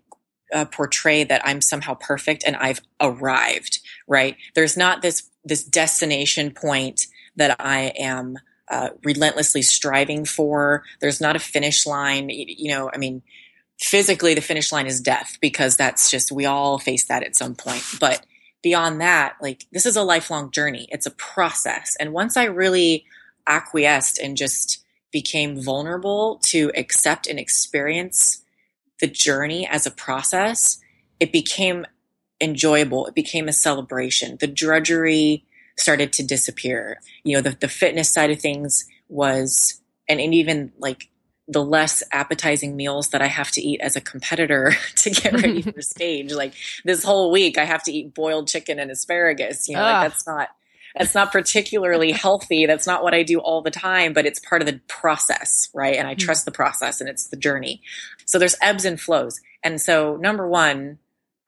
Speaker 3: uh, portray that I'm somehow perfect and I've arrived. Right? There's not this this destination point that I am uh, relentlessly striving for. There's not a finish line. You know, I mean, physically, the finish line is death because that's just, we all face that at some point. But beyond that, like, this is a lifelong journey, it's a process. And once I really acquiesced and just became vulnerable to accept and experience the journey as a process, it became enjoyable. It became a celebration. The drudgery, started to disappear. You know, the, the fitness side of things was, and, and even like the less appetizing meals that I have to eat as a competitor to get ready for stage. Like this whole week, I have to eat boiled chicken and asparagus. You know, like that's not that's not particularly healthy. That's not what I do all the time, but it's part of the process, right? And I mm-hmm. trust the process and it's the journey. So there's ebbs and flows. And so number one,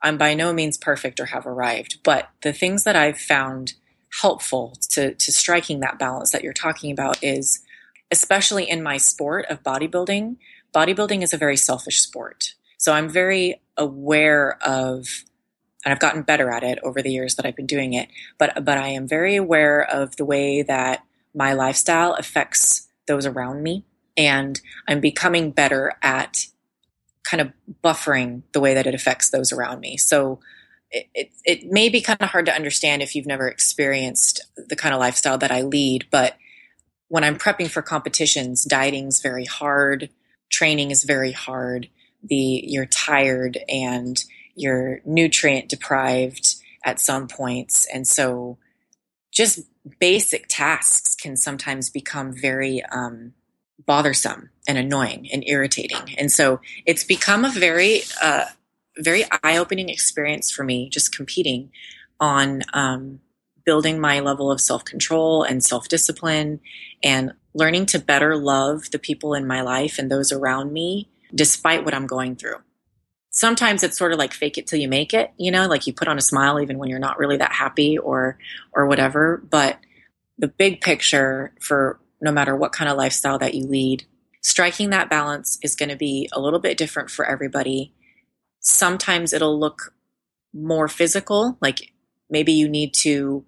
Speaker 3: I'm by no means perfect or have arrived, but the things that I've found helpful to, to striking that balance that you're talking about is especially in my sport of bodybuilding, bodybuilding is a very selfish sport. So I'm very aware of and I've gotten better at it over the years that I've been doing it, but but I am very aware of the way that my lifestyle affects those around me and I'm becoming better at kind of buffering the way that it affects those around me. So it, it, it may be kind of hard to understand if you've never experienced the kind of lifestyle that I lead, but when I'm prepping for competitions, dieting is very hard, training is very hard. The you're tired and you're nutrient deprived at some points, and so just basic tasks can sometimes become very um, bothersome and annoying and irritating. And so it's become a very, uh, very eye opening experience for me just competing on um, building my level of self control and self discipline and learning to better love the people in my life and those around me despite what I'm going through. Sometimes it's sort of like fake it till you make it, you know, like you put on a smile even when you're not really that happy or or whatever, but the big picture for no matter what kind of lifestyle that you lead. Striking that balance is going to be a little bit different for everybody. Sometimes it'll look more physical, like maybe you need to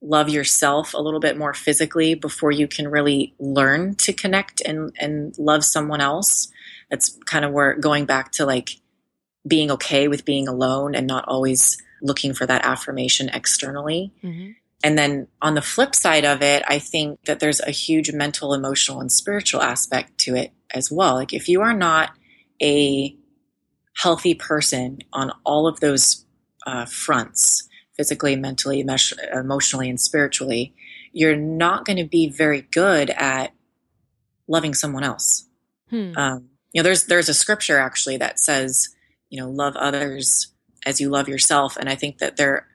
Speaker 3: love yourself a little bit more physically before you can really learn to connect and, and love someone else. That's kind of where going back to like being okay with being alone and not always looking for that affirmation externally. Mm-hmm. And then on the flip side of it, I think that there's a huge mental, emotional, and spiritual aspect to it as well. Like if you are not a healthy person on all of those uh, fronts, physically, mentally, emotionally, and spiritually, you're not going to be very good at loving someone else. Hmm. Um, you know, there's there's a scripture actually that says, you know, love others as you love yourself, and I think that there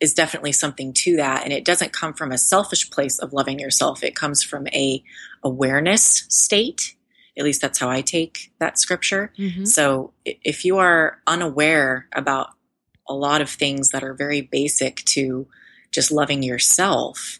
Speaker 3: is definitely something to that and it doesn't come from a selfish place of loving yourself it comes from a awareness state at least that's how i take that scripture mm-hmm. so if you are unaware about a lot of things that are very basic to just loving yourself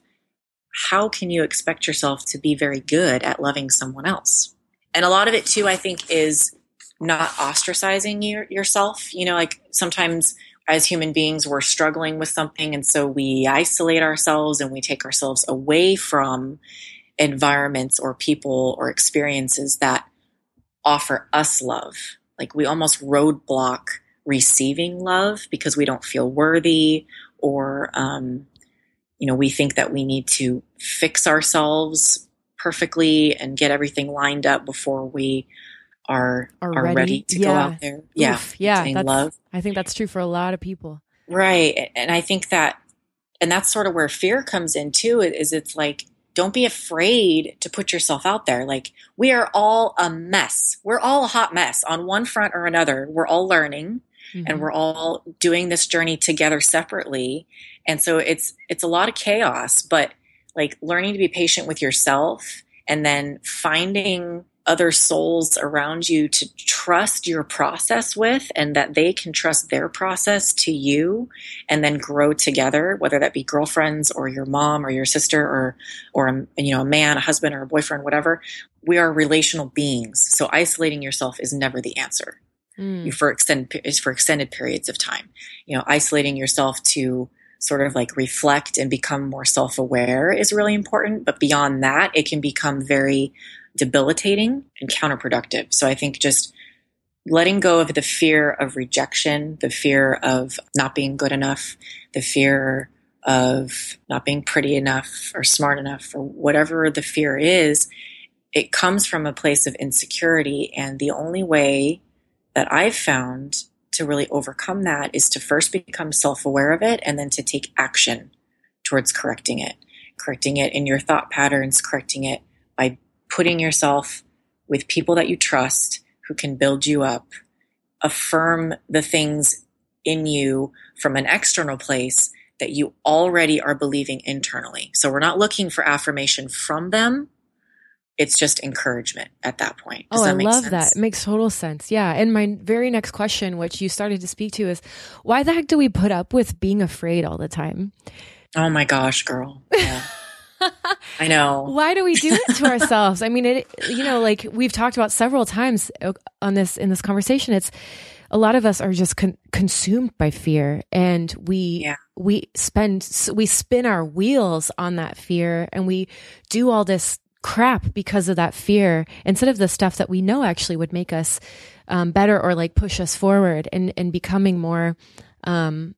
Speaker 3: how can you expect yourself to be very good at loving someone else and a lot of it too i think is not ostracizing your, yourself you know like sometimes as human beings, we're struggling with something. And so we isolate ourselves and we take ourselves away from environments or people or experiences that offer us love. Like we almost roadblock receiving love because we don't feel worthy or, um, you know, we think that we need to fix ourselves perfectly and get everything lined up before we are are, are ready. ready, to yeah. go out there. Yeah,
Speaker 2: Oof, yeah. love. I think that's true for a lot of people.
Speaker 3: Right, and I think that, and that's sort of where fear comes in too. Is it's like don't be afraid to put yourself out there. Like we are all a mess. We're all a hot mess on one front or another. We're all learning. Mm-hmm. and we're all doing this journey together separately. And so it's it's a lot of chaos but like learning to be patient with yourself and then finding other souls around you to trust your process with and that they can trust their process to you and then grow together whether that be girlfriends or your mom or your sister or or a, you know a man a husband or a boyfriend whatever. We are relational beings so isolating yourself is never the answer mm. for extended is for extended periods of time you know isolating yourself to sort of like reflect and become more self-aware is really important but beyond that it can become very debilitating and counterproductive. So I think just letting go of the fear of rejection, the fear of not being good enough, the fear of not being pretty enough or smart enough or whatever the fear is, it comes from a place of insecurity. And the only way that I've found to really overcome that is to first become self aware of it and then to take action towards correcting it. Correcting it in your thought patterns, correcting it by putting yourself with people that you trust who can build you up, affirm the things in you from an external place that you already are believing internally. So we're not looking for affirmation from them. It's just encouragement at that point.
Speaker 2: Does oh, I love sense? that. It makes total sense. Yeah. And my very next question, which you started to speak to, is why the heck do we put up with being afraid all the time?
Speaker 3: Oh my gosh, girl. Yeah. I know.
Speaker 2: Why do we do it to ourselves? I mean, it, you know, like we've talked about several times uh, on this, in this conversation, it's, a lot of us are just con- consumed by fear and we yeah. we spend we spin our wheels on that fear and we do all this crap because of that fear instead of the stuff that we know actually would make us um, better or like push us forward and and becoming more um,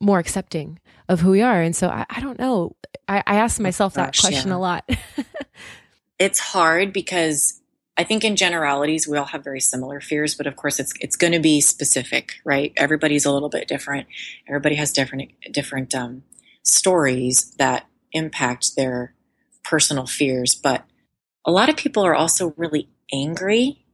Speaker 2: more accepting of who we are and so i, I don't know i, I ask myself oh, gosh, that question yeah. a lot
Speaker 3: it's hard because I think in generalities we all have very similar fears, but of course it's it's going to be specific, right? Everybody's a little bit different. Everybody has different different um, stories that impact their personal fears, but a lot of people are also really angry,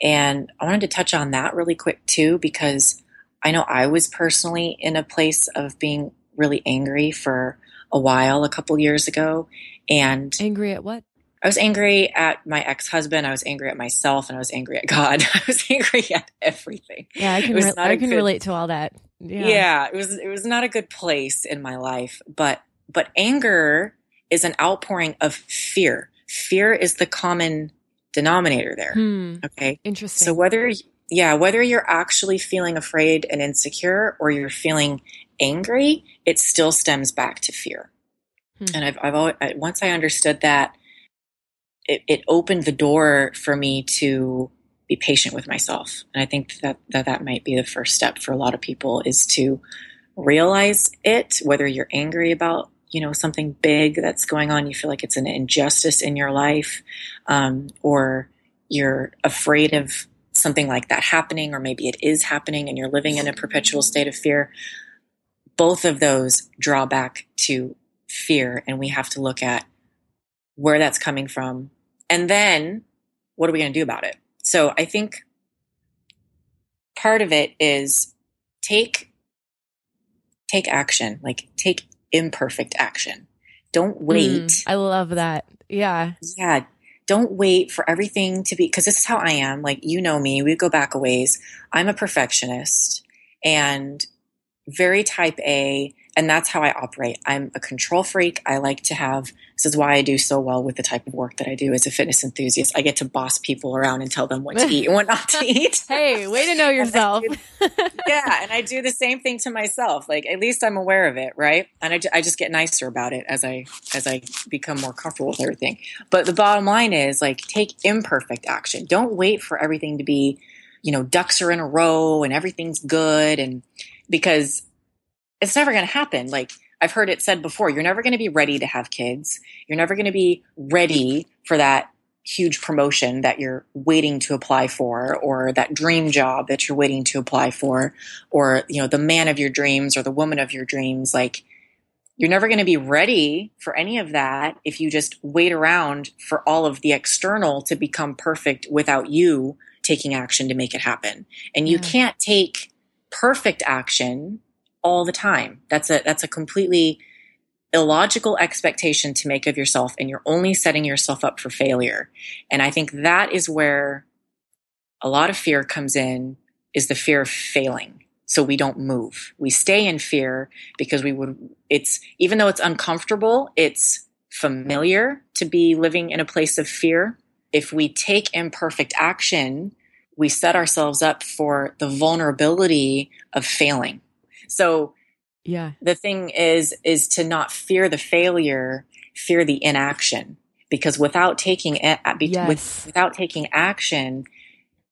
Speaker 3: and I wanted to touch on that really quick too because I know I was personally in a place of being really angry for a while a couple years ago, and
Speaker 2: angry at what?
Speaker 3: I was angry at my ex husband. I was angry at myself, and I was angry at God. I was angry at everything.
Speaker 2: Yeah, I can. Re- I can good, relate to all that.
Speaker 3: Yeah. yeah, it was. It was not a good place in my life. But but anger is an outpouring of fear. Fear is the common denominator there.
Speaker 2: Hmm.
Speaker 3: Okay,
Speaker 2: interesting.
Speaker 3: So whether yeah, whether you're actually feeling afraid and insecure or you're feeling angry, it still stems back to fear. Hmm. And I've, I've always, once I understood that, it, it opened the door for me to be patient with myself. And I think that, that that might be the first step for a lot of people is to realize it, whether you're angry about, you know, something big that's going on, you feel like it's an injustice in your life, um, or you're afraid of something like that happening, or maybe it is happening and you're living in a perpetual state of fear. Both of those draw back to fear, and we have to look at where that's coming from, and then what are we going to do about it? So I think part of it is take take action, like take imperfect action. Don't wait. Mm,
Speaker 2: I love that. Yeah.
Speaker 3: Yeah. Don't wait for everything to be because this is how I am. Like you know me, we go back a ways. I'm a perfectionist and very type A and that's how I operate. I'm a control freak. I like to have, this is why I do so well with the type of work that I do as a fitness enthusiast. I get to boss people around and tell them what to eat and what not to eat.
Speaker 2: hey, way to know yourself.
Speaker 3: do, yeah. And I do the same thing to myself. Like, at least I'm aware of it. Right. And I, I just get nicer about it as I, as I become more comfortable with everything. But the bottom line is like, take imperfect action. Don't wait for everything to be, you know, ducks are in a row and everything's good. And because it's never going to happen. Like I've heard it said before, you're never going to be ready to have kids. You're never going to be ready for that huge promotion that you're waiting to apply for or that dream job that you're waiting to apply for or you know the man of your dreams or the woman of your dreams like you're never going to be ready for any of that if you just wait around for all of the external to become perfect without you taking action to make it happen and you yeah. can't take perfect action all the time. That's a that's a completely illogical expectation to make of yourself and you're only setting yourself up for failure. And I think that is where a lot of fear comes in is the fear of failing. So we don't move. We stay in fear because we would it's even though it's uncomfortable, it's familiar to be living in a place of fear. If we take imperfect action, we set ourselves up for the vulnerability of failing so
Speaker 2: yeah.
Speaker 3: The thing is is to not fear the failure, fear the inaction because without taking yes. with, without taking action,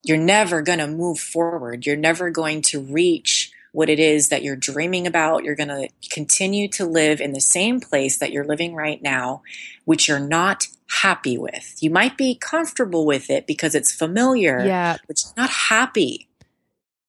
Speaker 3: you're never going to move forward. You're never going to reach what it is that you're dreaming about. You're going to continue to live in the same place that you're living right now, which you're not happy with. You might be comfortable with it because it's familiar,
Speaker 2: yeah.
Speaker 3: but you're not happy.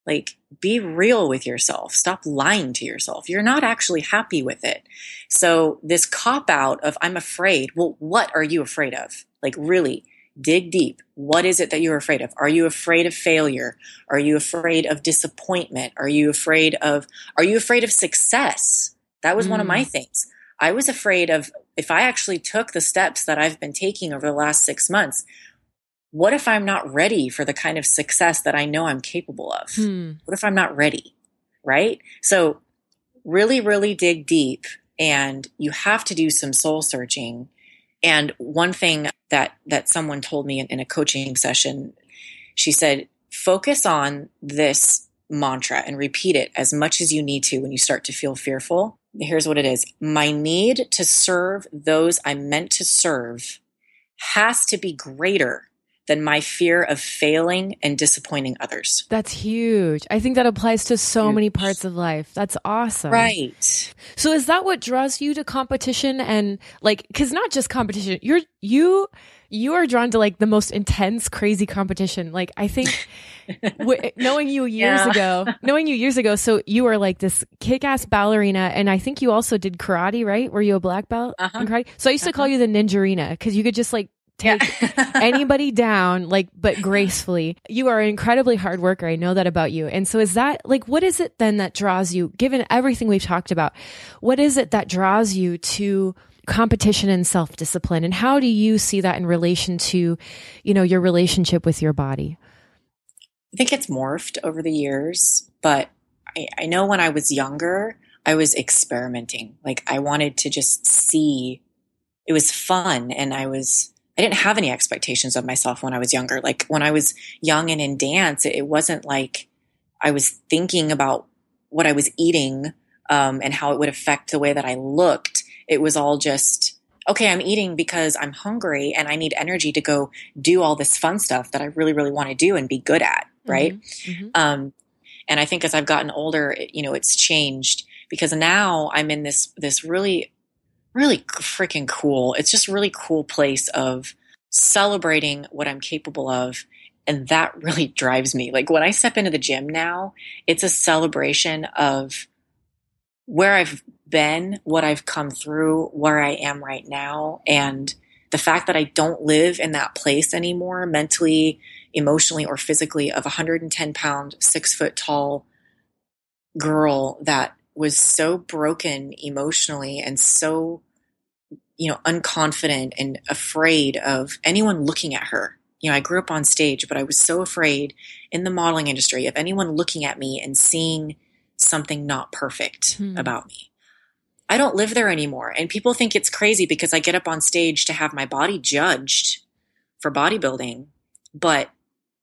Speaker 3: Like, be real with yourself. Stop lying to yourself. You're not actually happy with it. So, this cop out of I'm afraid, well, what are you afraid of? Like, really dig deep. What is it that you're afraid of? Are you afraid of failure? Are you afraid of disappointment? Are you afraid of, are you afraid of success? That was mm. one of my mm. things. I was afraid of if I actually took the steps that I've been taking over the last six months, what if I'm not ready for the kind of success that I know I'm capable of? Hmm. What if I'm not ready? Right? So really, really dig deep and you have to do some soul searching. And one thing that, that someone told me in, in a coaching session, she said, focus on this mantra and repeat it as much as you need to when you start to feel fearful. Here's what it is. My need to serve those I'm meant to serve has to be greater than my fear of failing and disappointing others.
Speaker 2: That's huge. I think that applies to so huge. many parts of life. That's awesome.
Speaker 3: Right.
Speaker 2: So is that what draws you to competition and like cuz not just competition. You're you you are drawn to like the most intense crazy competition. Like I think w- knowing you years yeah. ago, knowing you years ago, so you were like this kick-ass ballerina and I think you also did karate, right? Were you a black belt uh-huh. in karate? So I used to uh-huh. call you the ninjarina cuz you could just like take yeah. anybody down, like, but gracefully. You are an incredibly hard worker. I know that about you. And so is that like, what is it then that draws you, given everything we've talked about, what is it that draws you to competition and self discipline? And how do you see that in relation to, you know, your relationship with your body?
Speaker 3: I think it's morphed over the years, but I, I know when I was younger, I was experimenting. Like I wanted to just see it was fun and I was I didn't have any expectations of myself when I was younger. Like when I was young and in dance, it, wasn't like I was thinking about what I was eating um, and how it would affect the way that I looked. It was all just, okay, I'm eating because I'm hungry and I need energy to go do all this fun stuff that I really, really want to do and be good at. Right. Mm-hmm. Mm-hmm. Um, and I think as I've gotten older, it, you know, it's changed because now I'm in this, this really really freaking cool. It's just really cool place of celebrating what I'm capable of. And that really drives me. Like when I step into the gym now, it's a celebration of where I've been, what I've come through, where I am right now, and the fact that I don't live in that place anymore, mentally, emotionally, or physically, of a 110 pound, six foot tall girl that was so broken emotionally and so you know unconfident and afraid of anyone looking at her. You know i grew up on stage but i was so afraid in the modeling industry of anyone looking at me and seeing something not perfect hmm. about me. I don't live there anymore. And people think it's crazy because i get up on stage to have my body judged for bodybuilding but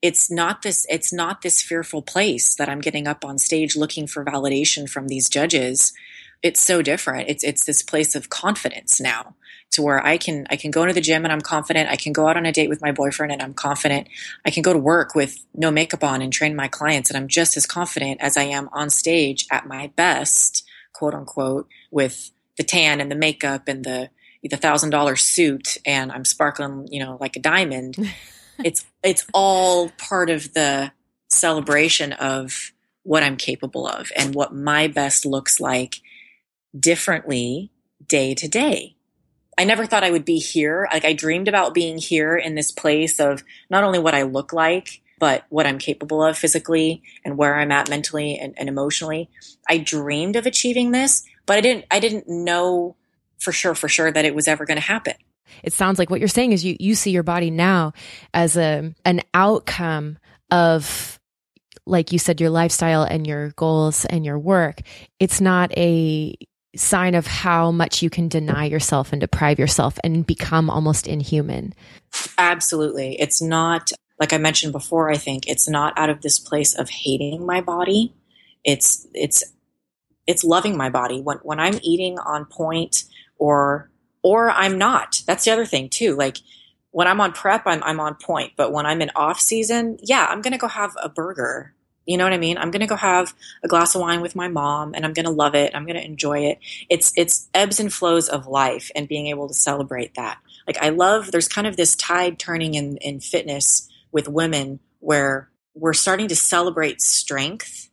Speaker 3: it's not this it's not this fearful place that i'm getting up on stage looking for validation from these judges. It's so different. It's it's this place of confidence now to where i can i can go into the gym and i'm confident. I can go out on a date with my boyfriend and i'm confident. I can go to work with no makeup on and train my clients and i'm just as confident as i am on stage at my best quote unquote with the tan and the makeup and the the thousand dollar suit and i'm sparkling you know like a diamond it's it's all part of the celebration of what I'm capable of and what my best looks like differently day to day. I never thought I would be here. Like I dreamed about being here in this place of not only what I look like, but what I'm capable of physically and where I'm at mentally and, and emotionally. I dreamed of achieving this, but I didn't I didn't know for sure for sure that it was ever going to happen.
Speaker 2: It sounds like what you're saying is you you see your body now as a an outcome of like you said your lifestyle and your goals and your work. It's not a sign of how much you can deny yourself and deprive yourself and become almost inhuman.
Speaker 3: Absolutely. It's not like I mentioned before, I think it's not out of this place of hating my body. It's it's it's loving my body. When when I'm eating on point or or I'm not. That's the other thing too. Like when I'm on prep, I'm I'm on point. But when I'm in off season, yeah, I'm gonna go have a burger. You know what I mean? I'm gonna go have a glass of wine with my mom, and I'm gonna love it. I'm gonna enjoy it. It's it's ebbs and flows of life, and being able to celebrate that. Like I love. There's kind of this tide turning in in fitness with women where we're starting to celebrate strength.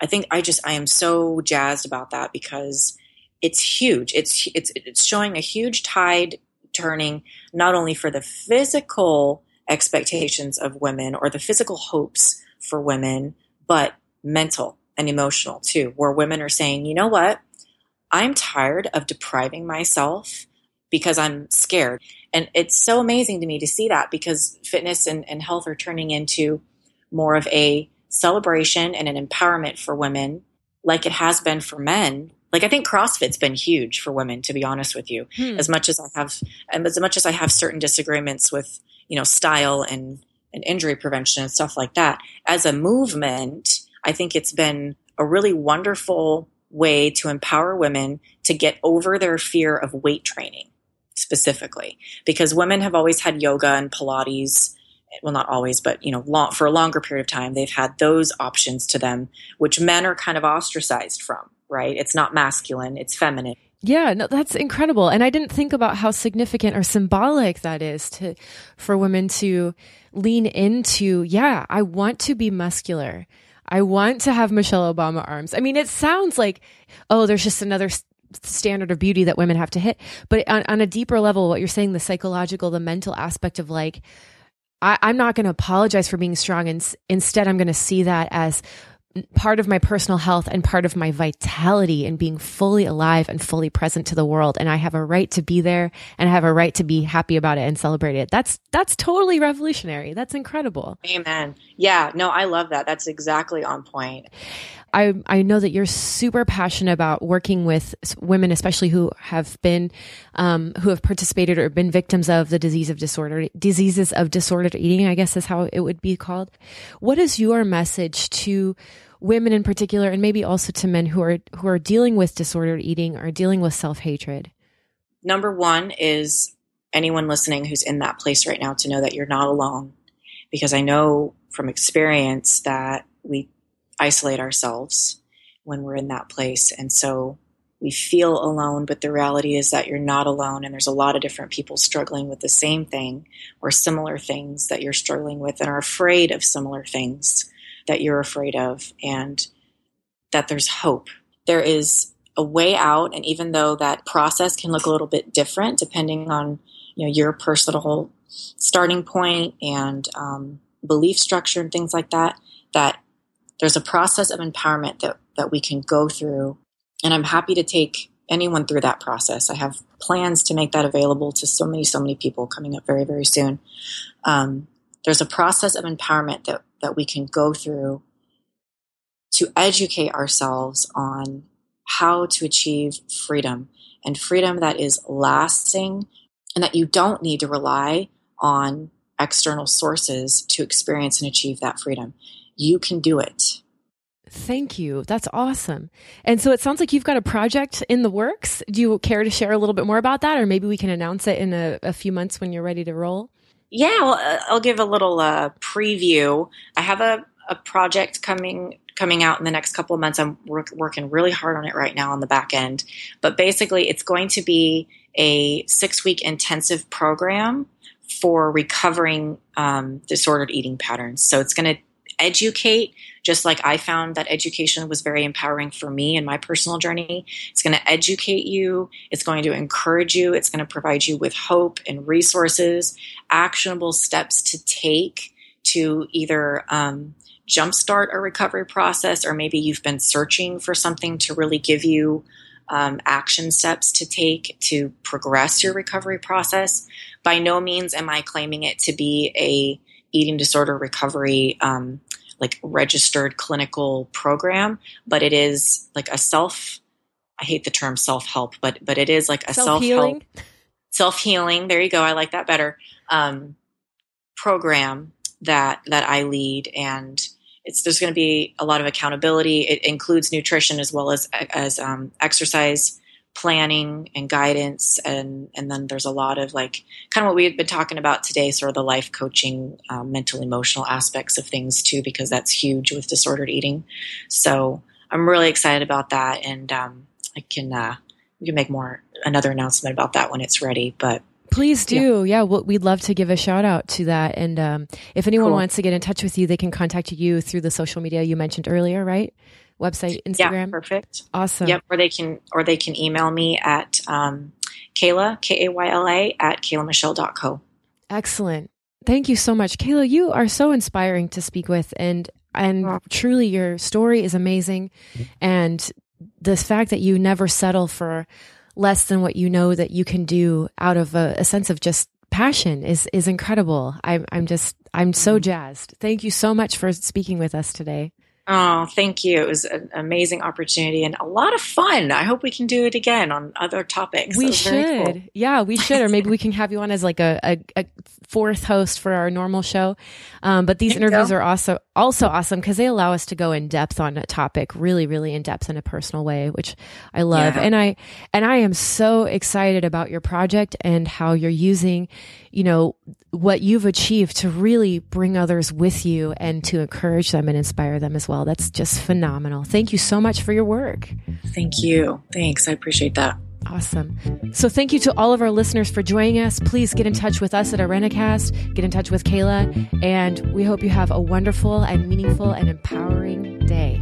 Speaker 3: I think I just I am so jazzed about that because it's huge. It's it's it's showing a huge tide turning not only for the physical expectations of women or the physical hopes for women, but mental and emotional too, where women are saying, you know what? I'm tired of depriving myself because I'm scared. And it's so amazing to me to see that because fitness and, and health are turning into more of a celebration and an empowerment for women like it has been for men like I think CrossFit's been huge for women, to be honest with you. Hmm. As much as I have, as much as I have certain disagreements with, you know, style and and injury prevention and stuff like that, as a movement, I think it's been a really wonderful way to empower women to get over their fear of weight training specifically because women have always had yoga and pilates well not always but you know long, for a longer period of time they've had those options to them which men are kind of ostracized from right? It's not masculine, it's feminine.
Speaker 2: Yeah, no, that's incredible. And I didn't think about how significant or symbolic that is to for women to lean into, yeah, I want to be muscular. I want to have Michelle Obama arms. I mean, it sounds like, oh, there's just another standard of beauty that women have to hit. But on, on a deeper level, what you're saying, the psychological, the mental aspect of like, I, am not going to apologize for being strong. And instead, I'm going to see that as part of my personal health and part of my vitality and being fully alive and fully present to the world and I have a right to be there and I have a right to be happy about it and celebrate it. That's that's totally revolutionary. That's incredible.
Speaker 3: Amen. Yeah, no, I love that. That's exactly on point.
Speaker 2: I, I know that you're super passionate about working with women, especially who have been, um, who have participated or been victims of the disease of disorder, diseases of disordered eating, I guess is how it would be called. What is your message to women in particular, and maybe also to men who are, who are dealing with disordered eating or dealing with self hatred?
Speaker 3: Number one is anyone listening who's in that place right now to know that you're not alone. Because I know from experience that we isolate ourselves when we're in that place. And so we feel alone, but the reality is that you're not alone. And there's a lot of different people struggling with the same thing or similar things that you're struggling with and are afraid of similar things that you're afraid of, and that there's hope. There is a way out. And even though that process can look a little bit different depending on you know your personal starting point and um, belief structure and things like that, that there's a process of empowerment that, that we can go through. And I'm happy to take anyone through that process. I have plans to make that available to so many, so many people coming up very, very soon. Um, there's a process of empowerment that, that we can go through to educate ourselves on how to achieve freedom and freedom that is lasting and that you don't need to rely on external sources to experience and achieve that freedom you can do it.
Speaker 2: Thank you. That's awesome. And so it sounds like you've got a project in the works. Do you care to share a little bit more about that? Or maybe we can announce it in a, a few months when you're ready to roll?
Speaker 3: Yeah, well, uh, I'll give a little uh, preview. I have a, a project coming coming out in the next couple of months. I'm work, working really hard on it right now on the back end. But basically, it's going to be a six week intensive program for recovering um, disordered eating patterns. So it's going to educate, just like I found that education was very empowering for me in my personal journey. It's going to educate you, it's going to encourage you, it's going to provide you with hope and resources, actionable steps to take to either um, jumpstart a recovery process, or maybe you've been searching for something to really give you. Um, action steps to take to progress your recovery process. By no means am I claiming it to be a eating disorder recovery um, like registered clinical program, but it is like a self. I hate the term self help, but but it is like a self help, self healing. There you go. I like that better. Um, program that that I lead, and it's there's going to be a lot of accountability. It includes nutrition as well as as um, exercise planning and guidance and and then there's a lot of like kind of what we had been talking about today sort of the life coaching um, mental emotional aspects of things too because that's huge with disordered eating so i'm really excited about that and um, i can uh, we can make more another announcement about that when it's ready but
Speaker 2: Please do. Yeah, yeah well, we'd love to give a shout out to that. And um, if anyone cool. wants to get in touch with you, they can contact you through the social media you mentioned earlier, right? Website, Instagram?
Speaker 3: Yeah, perfect.
Speaker 2: Awesome.
Speaker 3: Yep. Or they can or they can email me at um, Kayla K A Y L A at kaylamichelle.co.
Speaker 2: Excellent. Thank you so much, Kayla. You are so inspiring to speak with, and and truly, your story is amazing, and the fact that you never settle for less than what you know that you can do out of a, a sense of just passion is is incredible. I'm I'm just I'm so jazzed. Thank you so much for speaking with us today.
Speaker 3: Oh, thank you. It was an amazing opportunity and a lot of fun. I hope we can do it again on other topics.
Speaker 2: We should. Cool. Yeah, we should. Or maybe we can have you on as like a, a, a fourth host for our normal show. Um, but these interviews are also also awesome because they allow us to go in depth on a topic, really, really in depth in a personal way, which I love. Yeah. And I and I am so excited about your project and how you're using, you know, what you've achieved to really bring others with you and to encourage them and inspire them as well. That's just phenomenal. Thank you so much for your work.
Speaker 3: Thank you. Thanks. I appreciate that.
Speaker 2: Awesome. So thank you to all of our listeners for joining us. Please get in touch with us at Irenicast. Get in touch with Kayla. And we hope you have a wonderful and meaningful and empowering day.